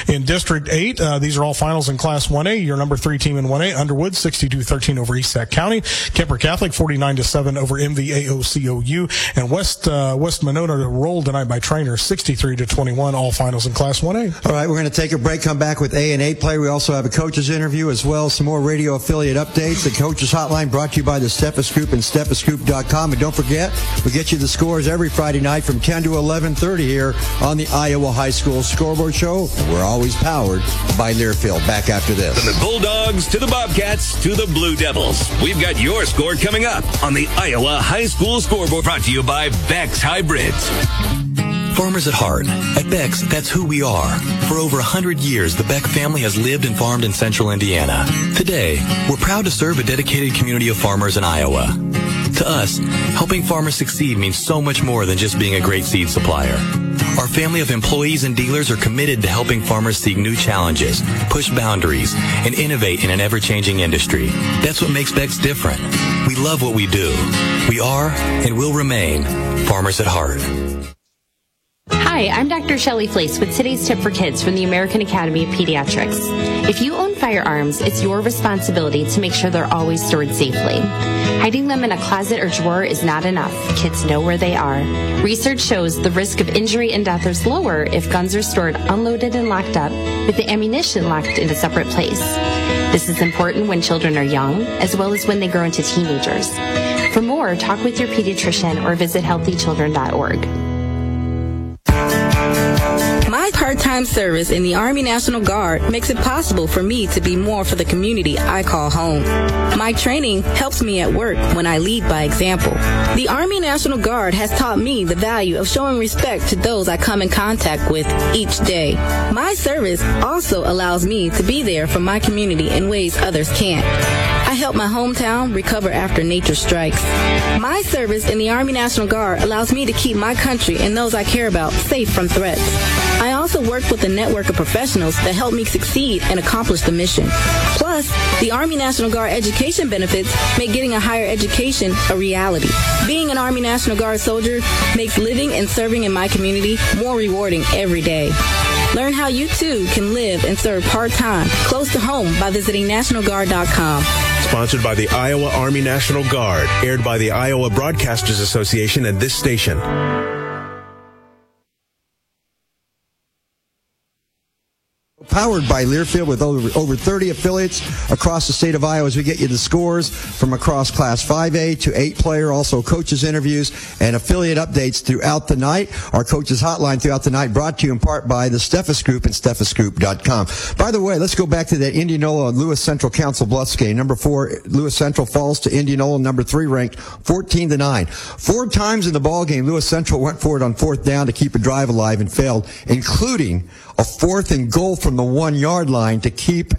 In District 8, uh, these are all finals in Class 1A. Your number three team in 1A, Underwood, 62-13 over East Sac County. Kuemper Catholic, 49 to 7 over MVAOCOU. And West, uh, West Monona rolled tonight by Treynor, 63 to 21, all finals in Class 1A. All right, we're going to take a break, come back with A and A play. We also have a coaches interview as well, some more radio affiliate updates. The coaches hotline brought to you by the Steffes Group and steffesgroup.com. And don't forget, we get you the scores every Friday night from 10 to 11:30 here on the Iowa High School Scoreboard Show. We're always powered by Learfield. Back after this. From the Bulldogs to the Bobcats to the Blue Devils, we've got your score coming up on the Iowa High School Scoreboard brought to you by Beck's Hybrids. Farmers at heart. At Beck's, that's who we are. For over 100 years, the Beck family has lived and farmed in central Indiana. Today, we're proud to serve a dedicated community of farmers in Iowa. To us, helping farmers succeed means so much more than just being a great seed supplier. Our family of employees and dealers are committed to helping farmers seek new challenges, push boundaries, and innovate in an ever-changing industry. That's what makes Beck's different. We love what we do. We are and will remain farmers at heart. Hi, I'm Dr. Shelly Flais with today's tip for kids from the American Academy of Pediatrics. If you own firearms, it's your responsibility to make sure they're always stored safely. Hiding them in a closet or drawer is not enough. Kids know where they are. Research shows the risk of injury and death is lower if guns are stored unloaded and locked up, with the ammunition locked in a separate place. This is important when children are young, as well as when they grow into teenagers. For more, talk with your pediatrician or visit healthychildren.org. Part-time service in the Army National Guard makes it possible for me to be more for the community I call home. My training helps me at work when I lead by example. The Army National Guard has taught me the value of showing respect to those I come in contact with each day. My service also allows me to be there for my community in ways others can't. I help my hometown recover after nature strikes. My service in the Army National Guard allows me to keep my country and those I care about safe from threats. I also work with a network of professionals that help me succeed and accomplish the mission. Plus, the Army National Guard education benefits make getting a higher education a reality. Being an Army National Guard soldier makes living and serving in my community more rewarding every day. Learn how you too can live and serve part-time close to home by visiting nationalguard.com. Sponsored by the Iowa Army National Guard, aired by the Iowa Broadcasters Association and this station. Powered by Learfield with over, over 30 affiliates across the state of Iowa as we get you the scores from across Class 5A to 8 player, also coaches interviews and affiliate updates throughout the night. Our coaches hotline throughout the night brought to you in part by the Steffes Group and steffesgroup.com. By the way, let's go back to that Indianola and Lewis Central Council Bluffs game. Number four, Lewis Central falls to Indianola, number three ranked 14 to 9. Four times in the ball game, Lewis Central went for it on fourth down to keep a drive alive and failed, including a fourth and goal from the one yard line to keep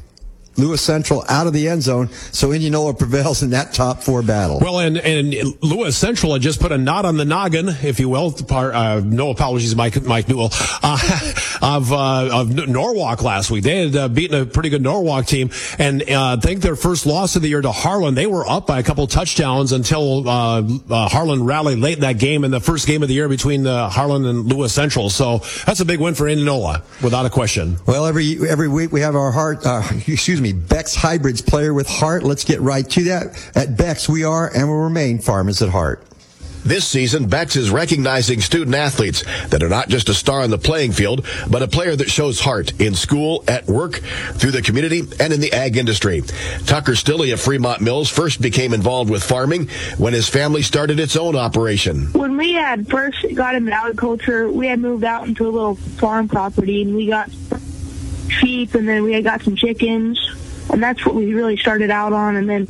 Lewis Central out of the end zone, so Indianola prevails in that top four battle. Well, and, and Lewis Central had just put a knot on the noggin, if you will. Uh, no apologies, Mike, Mike Newell, uh, of, uh, of Norwalk last week. They had uh, beaten a pretty good Norwalk team, and uh, I think their first loss of the year to Harlan, they were up by a couple touchdowns until uh, Harlan rallied late in that game in the first game of the year between Harlan and Lewis Central. So that's a big win for Indianola, without a question. Well, every every week we have our heart, excuse me, Beck's Hybrids player with heart. Let's get right to that. At Beck's, we are and will remain farmers at heart. This season, Beck's is recognizing student athletes that are not just a star on the playing field, but a player that shows heart in school, at work, through the community, and in the ag industry. Tucker Stilley of Fremont Mills first became involved with farming when his family started its own operation. When we had first got into agriculture, we had moved out into a little farm property and we got sheep and then we had got some chickens and that's what we really started out on and then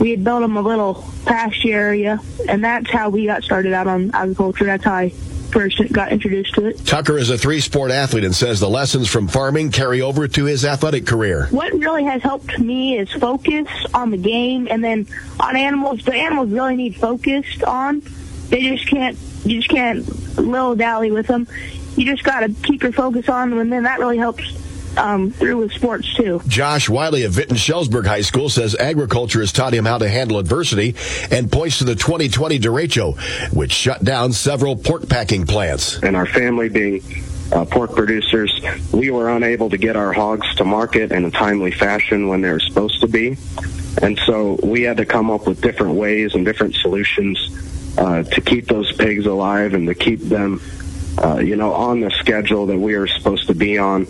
we had built them a little pasture area and that's how we got started out on agriculture that's how i first got introduced to it. Tucker is a three sport athlete and says the lessons from farming carry over to his athletic career. What really has helped me is focus on the game, and then on animals. The animals really need focused on. They just can't. You just can't little dally with them. You just got to keep your focus on them, and then that really helps um, through with sports too. Josh Wiley of Vinton Shellsburg High School says agriculture has taught him how to handle adversity and points to the 2020 derecho, which shut down several pork packing plants. And our family being uh, pork producers, we were unable to get our hogs to market in a timely fashion when they were supposed to be. And so we had to come up with different ways and different solutions uh, to keep those pigs alive and to keep them, uh, you know, on the schedule that we are supposed to be on.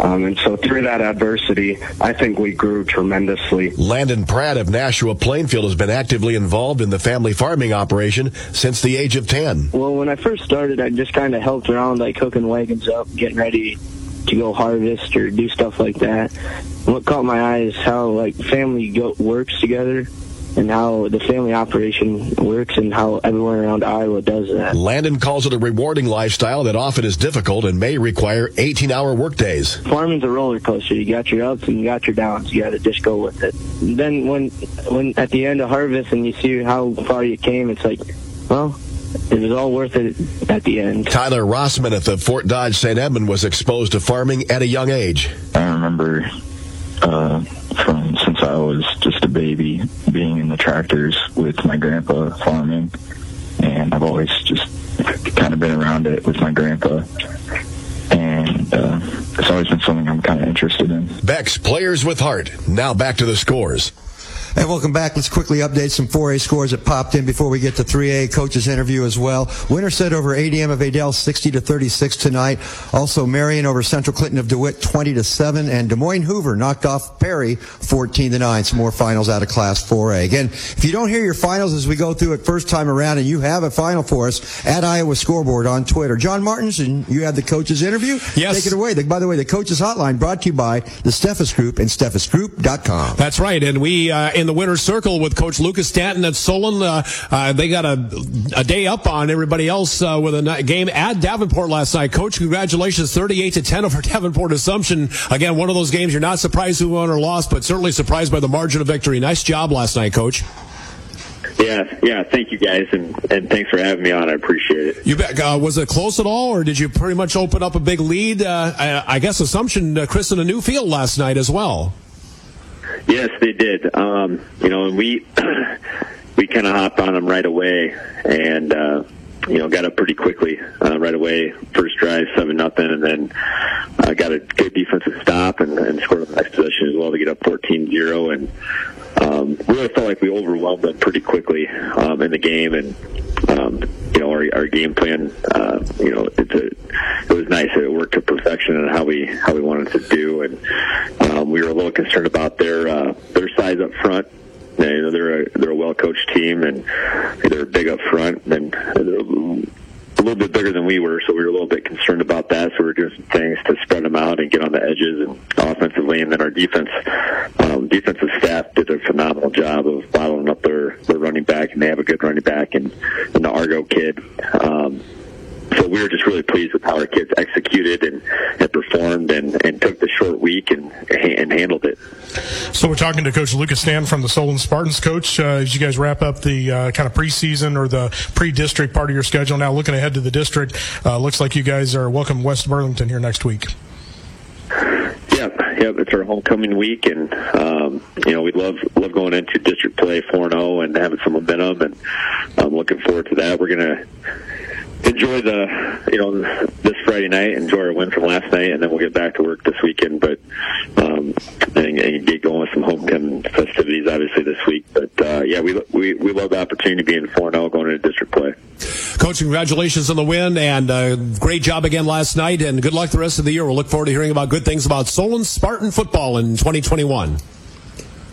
Um, and so through that adversity, I think we grew tremendously. Landon Pratt of Nashua Plainfield has been actively involved in the family farming operation since the age of 10. Well, when I first started, I just kind of helped around, like hooking wagons up, getting ready to go harvest or do stuff like that. And what caught my eye is how like family go- works together and how the family operation works and how everyone around Iowa does that. Landon calls it a rewarding lifestyle that often is difficult and may require 18 hour workdays. Farming's a roller coaster. You got your ups and you got your downs. You got to just go with it. And then when when at the end of harvest and you see how far you came, it's like, well, it was all worth it at the end. Tyler Rossmaneth of Fort Dodge St. Edmund was exposed to farming at a young age. I remember uh, from since I was just a baby being in the tractors with my grandpa farming, and I've always just kind of been around it with my grandpa. And uh, it's always been something I'm kind of interested in. Beck's Players with Heart. Now back to the scores. And welcome back. Let's quickly update some 4A scores that popped in before we get to 3A coaches interview as well. Winner Winterset over ADM of Adel 60 to 36 tonight. Also Marion over Central Clinton of DeWitt 20 to 7 and Des Moines Hoover knocked off Perry 14 to 9. Some more finals out of class 4A. Again, if you don't hear your finals as we go through it first time around and you have a final for us at Iowa Scoreboard on Twitter. John Martinson you have the coaches interview. Yes. Take it away. By the way, the coaches hotline brought to you by the Steffes Group and steffesgroup.com. That's right. And we, uh, in the winner's circle with Coach Lucas Stanton at Solon, uh, uh, they got a, a day up on everybody else uh, with a game at Davenport last night. Coach, congratulations, 38 to 10 over Davenport Assumption. Again, one of those games you're not surprised who won or lost, but certainly surprised by the margin of victory. Nice job last night, Coach. Yeah, yeah. Thank you guys, and, and thanks for having me on. I appreciate it. You bet. Uh, was it close at all, or did you pretty much open up a big lead? Uh, I, I guess Assumption uh, christened a new field last night as well. Yes, they did. Um, you know, and we we kind of hopped on them right away, and uh, you know, got up pretty quickly uh, right away. First drive, seven nothing, and then uh, got a good defensive stop and, and scored the next possession as well to get up 14-0. and um, really felt like we overwhelmed them pretty quickly um, in the game, and um, you know, our, our game plan, uh, you know, it's a, it was nice. It worked to perfection and how we how we wanted to do, and um, we were a little concerned about their uh, their size up front. You know, they're a they're a well coached team, and they're big up front, and they're a little bit bigger than we were, so we were a little bit concerned about that. So we were doing some things to spread them out and get on the edges and offensively, and then our defense, um, defensive staff did a phenomenal job of bottling up their their running back, and they have a good running back, and, and the Argo kid. Um, so we were just really pleased with how our kids executed and, and performed and, and took the short week and and handled it. So we're talking to Coach Lucas Stan from the Solon Spartans. Coach, uh, as you guys wrap up the uh, kind of preseason or the pre-district part of your schedule, now looking ahead to the district, uh, looks like you guys are welcome West Burlington here next week. Yep, yep. It's our homecoming week, and um, you know we love love going into district play four and zero and having some momentum, and I'm looking forward to that. We're gonna enjoy the you know this Friday night, enjoy our win from last night, and then we'll get back to work this weekend. But um, and, and get going with some homecoming festivities, obviously this week. But uh, yeah, we we we love the opportunity to be in four zero going into district play. Coach, congratulations on the win and uh, great job again last night, and good luck the rest of the year. We'll look forward to hearing about good things about Solon Spartan football in 2021.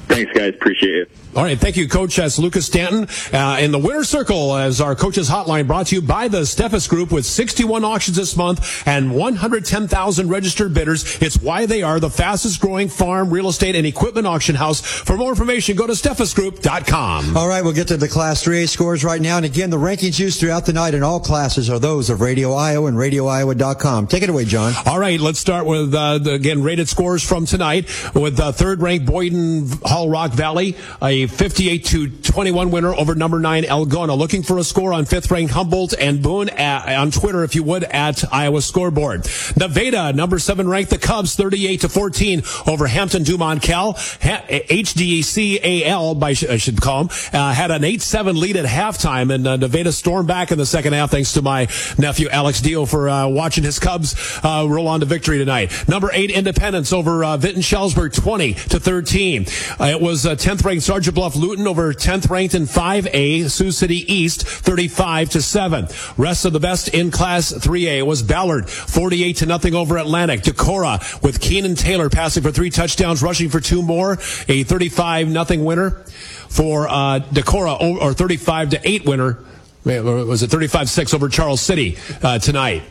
Thanks, guys. Appreciate it. All right, thank you, Coach. That's Lucas Stanton uh, in the winner circle as our coaches hotline brought to you by the Steffes Group with 61 auctions this month and 110,000 registered bidders. It's why they are the fastest growing farm, real estate, and equipment auction house. For more information, go to steffesgroup.com. All right, we'll get to the Class 3A scores right now. And again, the rankings used throughout the night in all classes are those of Radio Iowa and RadioIowa.com. Take it away, John. All right, let's start with, uh, the, again, rated scores from tonight with uh, third ranked Boyden Hull Rock Valley, a 58 to 21 winner over number nine Algona. Looking for a score on fifth ranked Humboldt and Boone at, on Twitter, if you would, at Iowa scoreboard. Nevada, number seven ranked the Cubs, 38 to 14 over Hampton Dumont Cal. HDCAL, by, I should call them, uh, had an 8-7 lead at halftime and uh, Nevada stormed back in the second half thanks to my nephew Alex Dio for uh, watching his Cubs uh, roll on to victory tonight. Number eight Independence over uh, Vinton Shellsburg, 20 to 13. Uh, it was uh, 10th ranked Sergeant Bluff Luton over 10th ranked in 5A Sioux City East, 35 to 7. Rest of the best in Class 3A was Ballard, 48 to nothing over Atlantic. Decorah with Keenan Taylor passing for three touchdowns, rushing for two more, a 35 nothing winner for uh, Decorah, or, or 35 to 8 winner. Was it 35-6 over Charles City uh, tonight?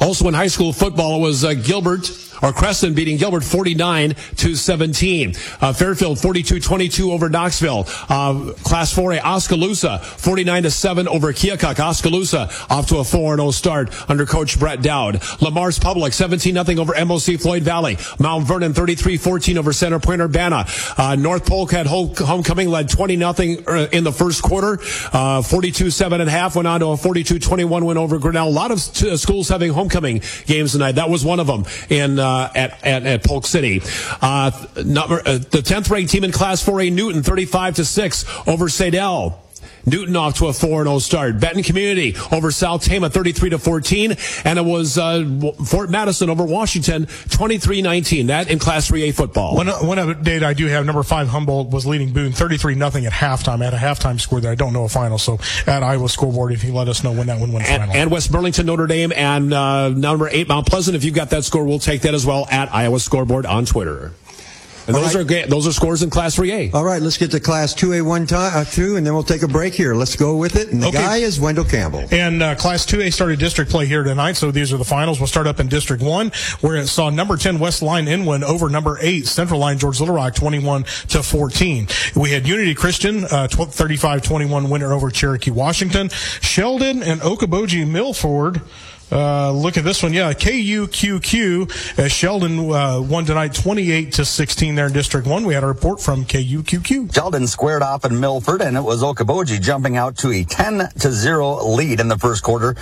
Also in high school football was uh, Gilbert or Creston beating Gilbert 49 to 17. Uh, Fairfield 42-22 over Knoxville. Uh, Class 4A Oskaloosa 49 to 7 over Keokuk. Oskaloosa off to a 4-0 start under Coach Brett Dowd. Le Mars Public 17 nothing over MOC Floyd Valley. Mount Vernon 33-14 over Center Point Urbana. Uh, North Polk had homecoming led 20 nothing uh, in the first quarter. 42-7 and a half went on to a 42-21 win over Grinnell. A lot of t- schools having homecoming games tonight. That was one of them in uh, at, at, at Polk City. Uh, number, uh, the 10th ranked team in Class 4A Newton, 35 to 6 over Saydel. Newton off to a 4-0 start. Benton Community over South Tama 33 to 14. And it was uh, Fort Madison over Washington 23-19. That in Class 3A football. One, one update I do have, number five Humboldt was leading Boone 33 nothing at halftime. At a halftime score that I don't know a final. So at Iowa scoreboard, if you let us know when that one went and, final. And West Burlington, Notre Dame, and uh, number eight Mount Pleasant. If you've got that score, we'll take that as well at Iowa scoreboard on Twitter. And those right. are those are scores in Class 3A. All right, let's get to Class 2A one time, uh, two, and then we'll take a break here. Let's go with it. And the okay. guy is Wendell Campbell. And uh, Class 2A started district play here tonight, so these are the finals. We'll start up in District 1, where it saw number 10 West Lyon Inwood over number 8 Central Lyon George Little Rock 21 to 14. We had Unity Christian uh, 35-21 winner over Cherokee Washington. Sheldon and Okoboji Milford uh, look at this one. Yeah, KUQQ. Uh, Sheldon uh, won tonight 28 to 16 there in District 1. We had a report from KUQQ. Sheldon squared off in Milford, and it was Okoboji jumping out to a 10 to 0 lead in the first quarter.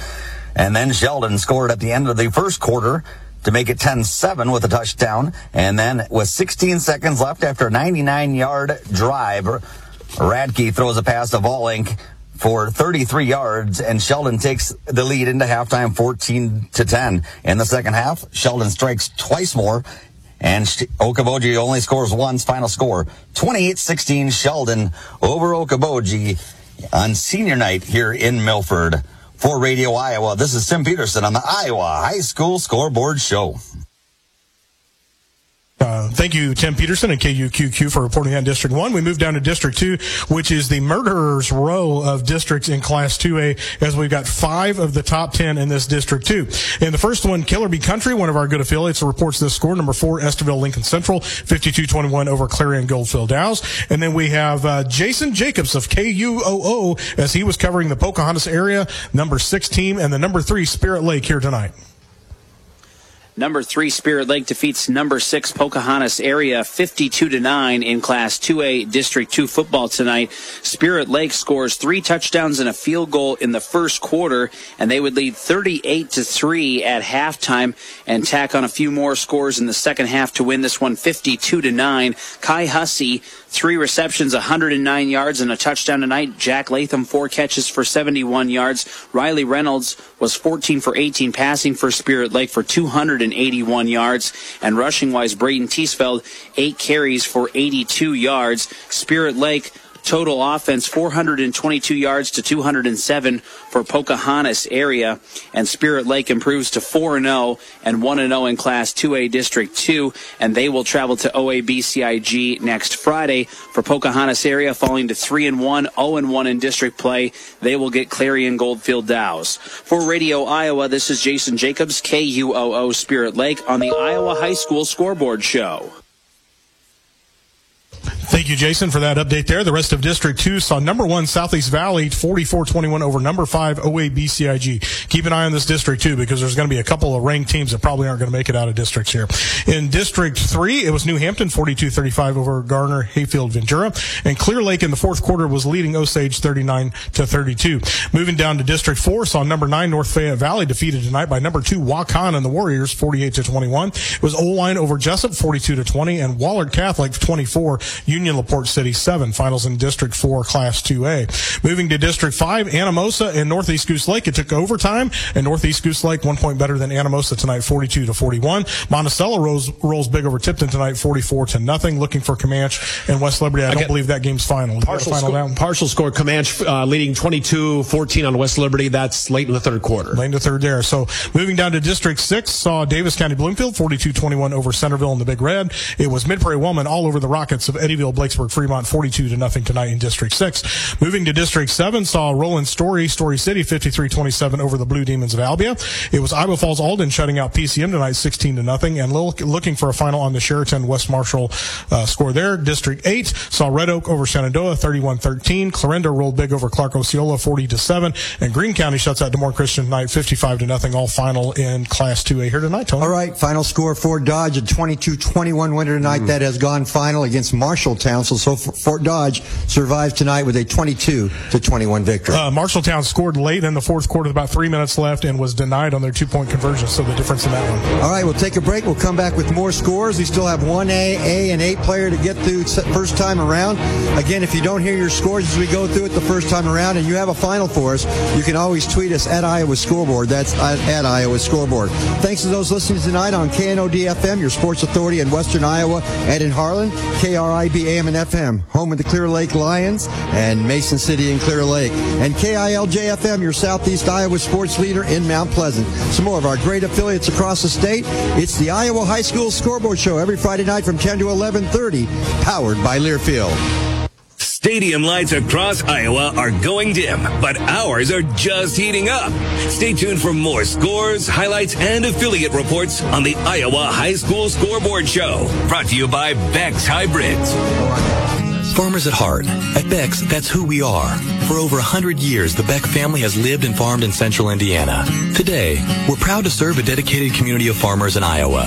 And then Sheldon scored at the end of the first quarter to make it 10-7 with a touchdown. And then with 16 seconds left after a 99-yard drive, Radke throws a pass to Volink for 33 yards, and Sheldon takes the lead into halftime 14 to 10. In the second half, Sheldon strikes twice more, and Okoboji only scores once. Final score 28 16 Sheldon over Okoboji on senior night here in Milford. For Radio Iowa, this is Tim Peterson on the Iowa High School Scoreboard Show. Uh, thank you, Tim Peterson and KUQQ for reporting on District 1. We move down to District 2, which is the murderer's row of districts in Class 2A, as we've got five of the top 10 in this District 2. In the first one, Killerby Country, one of our good affiliates, reports this score. Number four, Estherville Lincoln Central, 52-21 over Clarion Goldfield Dows. And then we have uh, Jason Jacobs of KUOO, as he was covering the Pocahontas area, number six team, and the number three Spirit Lake here tonight. Number three, Spirit Lake defeats number six, Pocahontas area 52 to 9 in Class 2A District 2 football tonight. Spirit Lake scores three touchdowns and a field goal in the first quarter, and they would lead 38 to 3 at halftime and tack on a few more scores in the second half to win this one 52 to 9. Kai Hussey three receptions, 109 yards, and a touchdown tonight. Jack Latham, four catches for 71 yards. Riley Reynolds was 14 for 18 passing for Spirit Lake for 281 yards. And rushing wise, Braden Teesfeld, eight carries for 82 yards. Spirit Lake Total offense 422 yards to 207 for Pocahontas area. And Spirit Lake improves to 4 0 and 1 0 in Class 2A District 2. And they will travel to OABCIG next Friday. For Pocahontas area, falling to 3 and 1, 0 and 1 in district play. They will get Clarion Goldfield Dows. For Radio Iowa, this is Jason Jacobs, KUOO Spirit Lake on the Iowa High School Scoreboard Show. Thank you, Jason, for that update there. The rest of District 2 saw number one Southeast Valley 44-21 over number five OABCIG. Keep an eye on this District 2 because there's going to be a couple of ranked teams that probably aren't going to make it out of districts here. In District 3, it was New Hampton 42-35 over Garner, Hayfield, Ventura. And Clear Lake in the fourth quarter was leading Osage 39 to 32. Moving down to District 4, saw number nine North Fayette Valley defeated tonight by number two Waukon and the Warriors 48 to 21. It was Oelwein over Jessup 42 to 20 and Wahlert Catholic 24. Union LaPorte City 7. Finals in District 4, Class 2A. Moving to District 5, Anamosa and Northeast Goose Lake. It took overtime, and Northeast Goose Lake one point better than Anamosa tonight, 42 to 41. Monticello rolls, rolls big over Tipton tonight, 44 to nothing. Looking for Camanche and West Liberty. I, don't believe that game's final. Partial, final score, partial score, Camanche uh, leading 22-14 on West Liberty. That's late in the third quarter. Late in the third there. So moving down to District 6, saw Davis County Bloomfield 42-21 over Centerville in the Big Red. It was Mid Prairie Wellman all over the Rockets of Eddyville, Blakesburg, Fremont 42 to nothing tonight in District 6. Moving to District 7, saw Roland Story, Story City 53-27 over the Blue Demons of Albia. It was Iowa Falls Alden shutting out PCM tonight 16 to nothing and looking for a final on the Chariton West Marshall uh, score there. District 8 saw Red Oak over Shenandoah 31-13. Clarinda rolled big over Clark Osceola 40 to 7 and Greene County shuts out Des Moines Christian tonight 55 to nothing all final in Class 2A here tonight, Tony. All right, final score for Dodge a 22-21 winner tonight mm. that has gone final against Marshalltown. So, Fort Dodge survived tonight with a 22 to 21 victory. Uh, Marshalltown scored late in the fourth quarter, with about three minutes left, and was denied on their two point conversion. So the difference in that one. All right, we'll take a break. We'll come back with more scores. We still have one A, A, and eight player to get through first time around. Again, if you don't hear your scores as we go through it the first time around, and you have a final for us, you can always tweet us at Iowa Scoreboard. That's at, Iowa Scoreboard. Thanks to those listening tonight on KNOD FM, your sports authority in Western Iowa, and in Harlan, KRIB AM and FM, home of the Clear Lake Lions and Mason City and Clear Lake. And KILJFM, your Southeast Iowa sports leader in Mount Pleasant. Some more of our great affiliates across the state. It's the Iowa High School Scoreboard Show every Friday night from 10 to 11:30, powered by Learfield. Stadium lights across Iowa are going dim, but ours are just heating up. Stay tuned for more scores, highlights, and affiliate reports on the Iowa High School Scoreboard Show. Brought to you by Beck's Hybrids. Farmers at heart. At Beck's, that's who we are. For over 100 years, the Beck family has lived and farmed in central Indiana. Today, we're proud to serve a dedicated community of farmers in Iowa.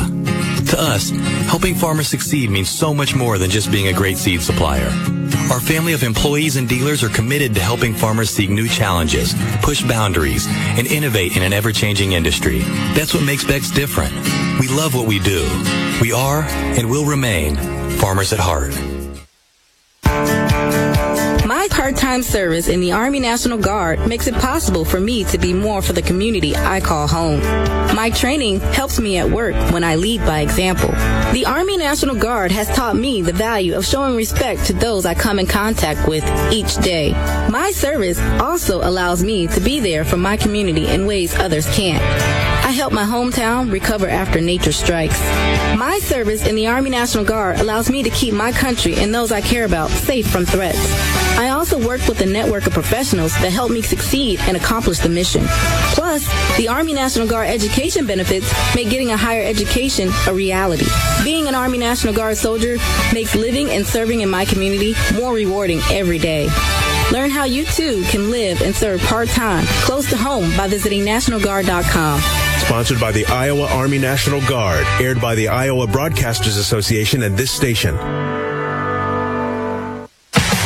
To us, helping farmers succeed means so much more than just being a great seed supplier. Our family of employees and dealers are committed to helping farmers seek new challenges, push boundaries, and innovate in an ever-changing industry. That's what makes Beck's different. We love what we do. We are and will remain farmers at heart. Part-time service in the Army National Guard makes it possible for me to be more for the community I call home. My training helps me at work when I lead by example. The Army National Guard has taught me the value of showing respect to those I come in contact with each day. My service also allows me to be there for my community in ways others can't. Help my hometown recover after nature strikes. My service in the Army National Guard allows me to keep my country and those I care about safe from threats. I also work with a network of professionals that help me succeed and accomplish the mission. Plus, the Army National Guard education benefits make getting a higher education a reality. Being an Army National Guard soldier makes living and serving in my community more rewarding every day. Learn how you too can live and serve part-time close to home by visiting nationalguard.com. Sponsored by the Iowa Army National Guard, aired by the Iowa Broadcasters Association and this station.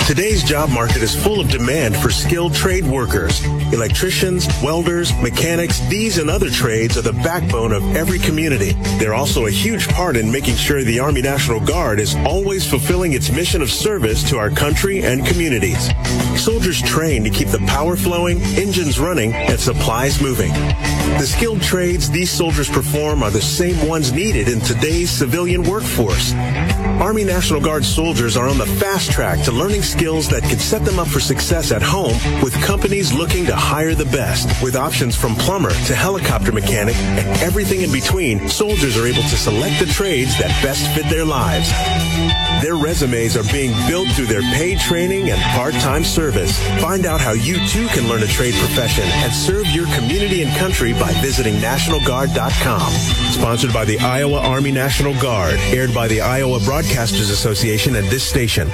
Today's job market is full of demand for skilled trade workers. Electricians, welders, mechanics, these and other trades are the backbone of every community. They're also a huge part in making sure the Army National Guard is always fulfilling its mission of service to our country and communities. Soldiers train to keep the power flowing, engines running, and supplies moving. The skilled trades these soldiers perform are the same ones needed in today's civilian workforce. Army National Guard soldiers are on the fast track to learning skills that can set them up for success at home with companies looking to hire the best. With options from plumber to helicopter mechanic and everything in between, soldiers are able to select the trades that best fit their lives. Their resumes are being built through their paid training and part-time service. Find out how you too can learn a trade profession and serve your community and country by visiting NationalGuard.com. Sponsored by the Iowa Army National Guard, aired by the Iowa Broadcasters Association and this station.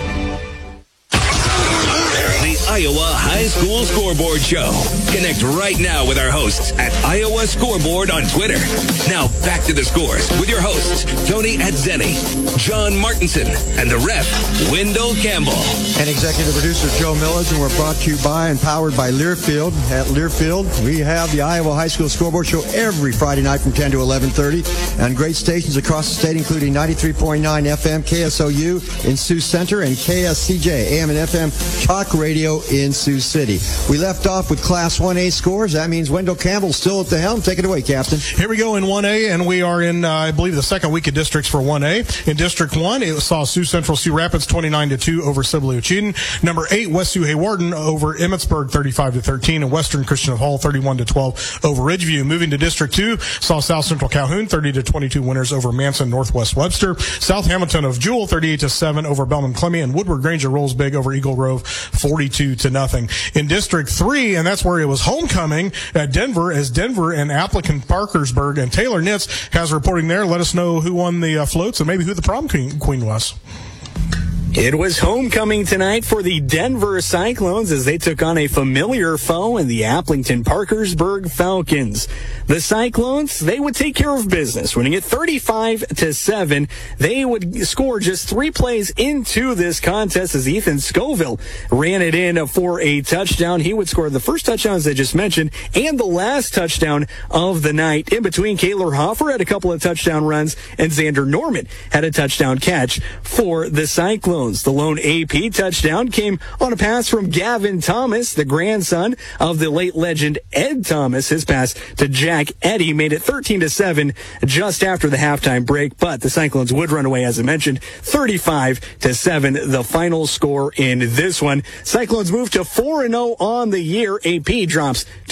High School Scoreboard Show. Connect right now with our hosts at Iowa Scoreboard on Twitter. Now back to the scores with your hosts, Tony Adzeni, John Martinson, and the ref, Wendell Campbell. And executive producer Joe Millers, and we're brought to you by and powered by Learfield. At Learfield, we have the Iowa High School Scoreboard Show every Friday night from 10 to 11:30 on great stations across the state, including 93.9 FM KSOU in Sioux Center and KSCJ AM and FM Talk Radio in Sioux City. We left off with Class 1A scores. That means Wendell Campbell still at the helm. Take it away, Captain. Here we go in 1A, and we are in, uh, I believe, the second week of districts for 1A. In District 1, it saw Sioux Central Sioux Rapids 29 to 2 over Sibley Ocheyedan. Number 8, West Sioux Hawarden over Emmetsburg 35 to 13, and Western Christian of Hull 31 to 12 over Ridgeview. Moving to District 2, saw South Central Calhoun 30 to 22 winners over Manson Northwest Webster. South Hamilton of Jewell 38 to 7 over Belmond Klemme, and Woodward Granger rolls big over Eagle Grove 42 to nothing. In District 3, and that's where it was homecoming at Denver, as Denver and Aplington Parkersburg and Taylor Nitz has reporting there. Let us know who won the uh, floats and maybe who the prom queen, queen was. It was homecoming tonight for the Denver Cyclones as they took on a familiar foe in the Aplington Parkersburg Falcons. The Cyclones, they would take care of business, winning it 35 to 7. They would score just three plays into this contest as Ethan Scoville ran it in for a touchdown. He would score the first touchdown, as I just mentioned, and the last touchdown of the night. In between, Kaylor Hoffer had a couple of touchdown runs, and Xander Norman had a touchdown catch for the Cyclones. The lone AP touchdown came on a pass from Gavin Thomas, the grandson of the late legend Ed Thomas. His pass to Jack Eddy made it 13 to 7 just after the halftime break, but the Cyclones would run away, as I mentioned, 35 to 7, the final score in this one. Cyclones move to 4 0 on the year. AP drops to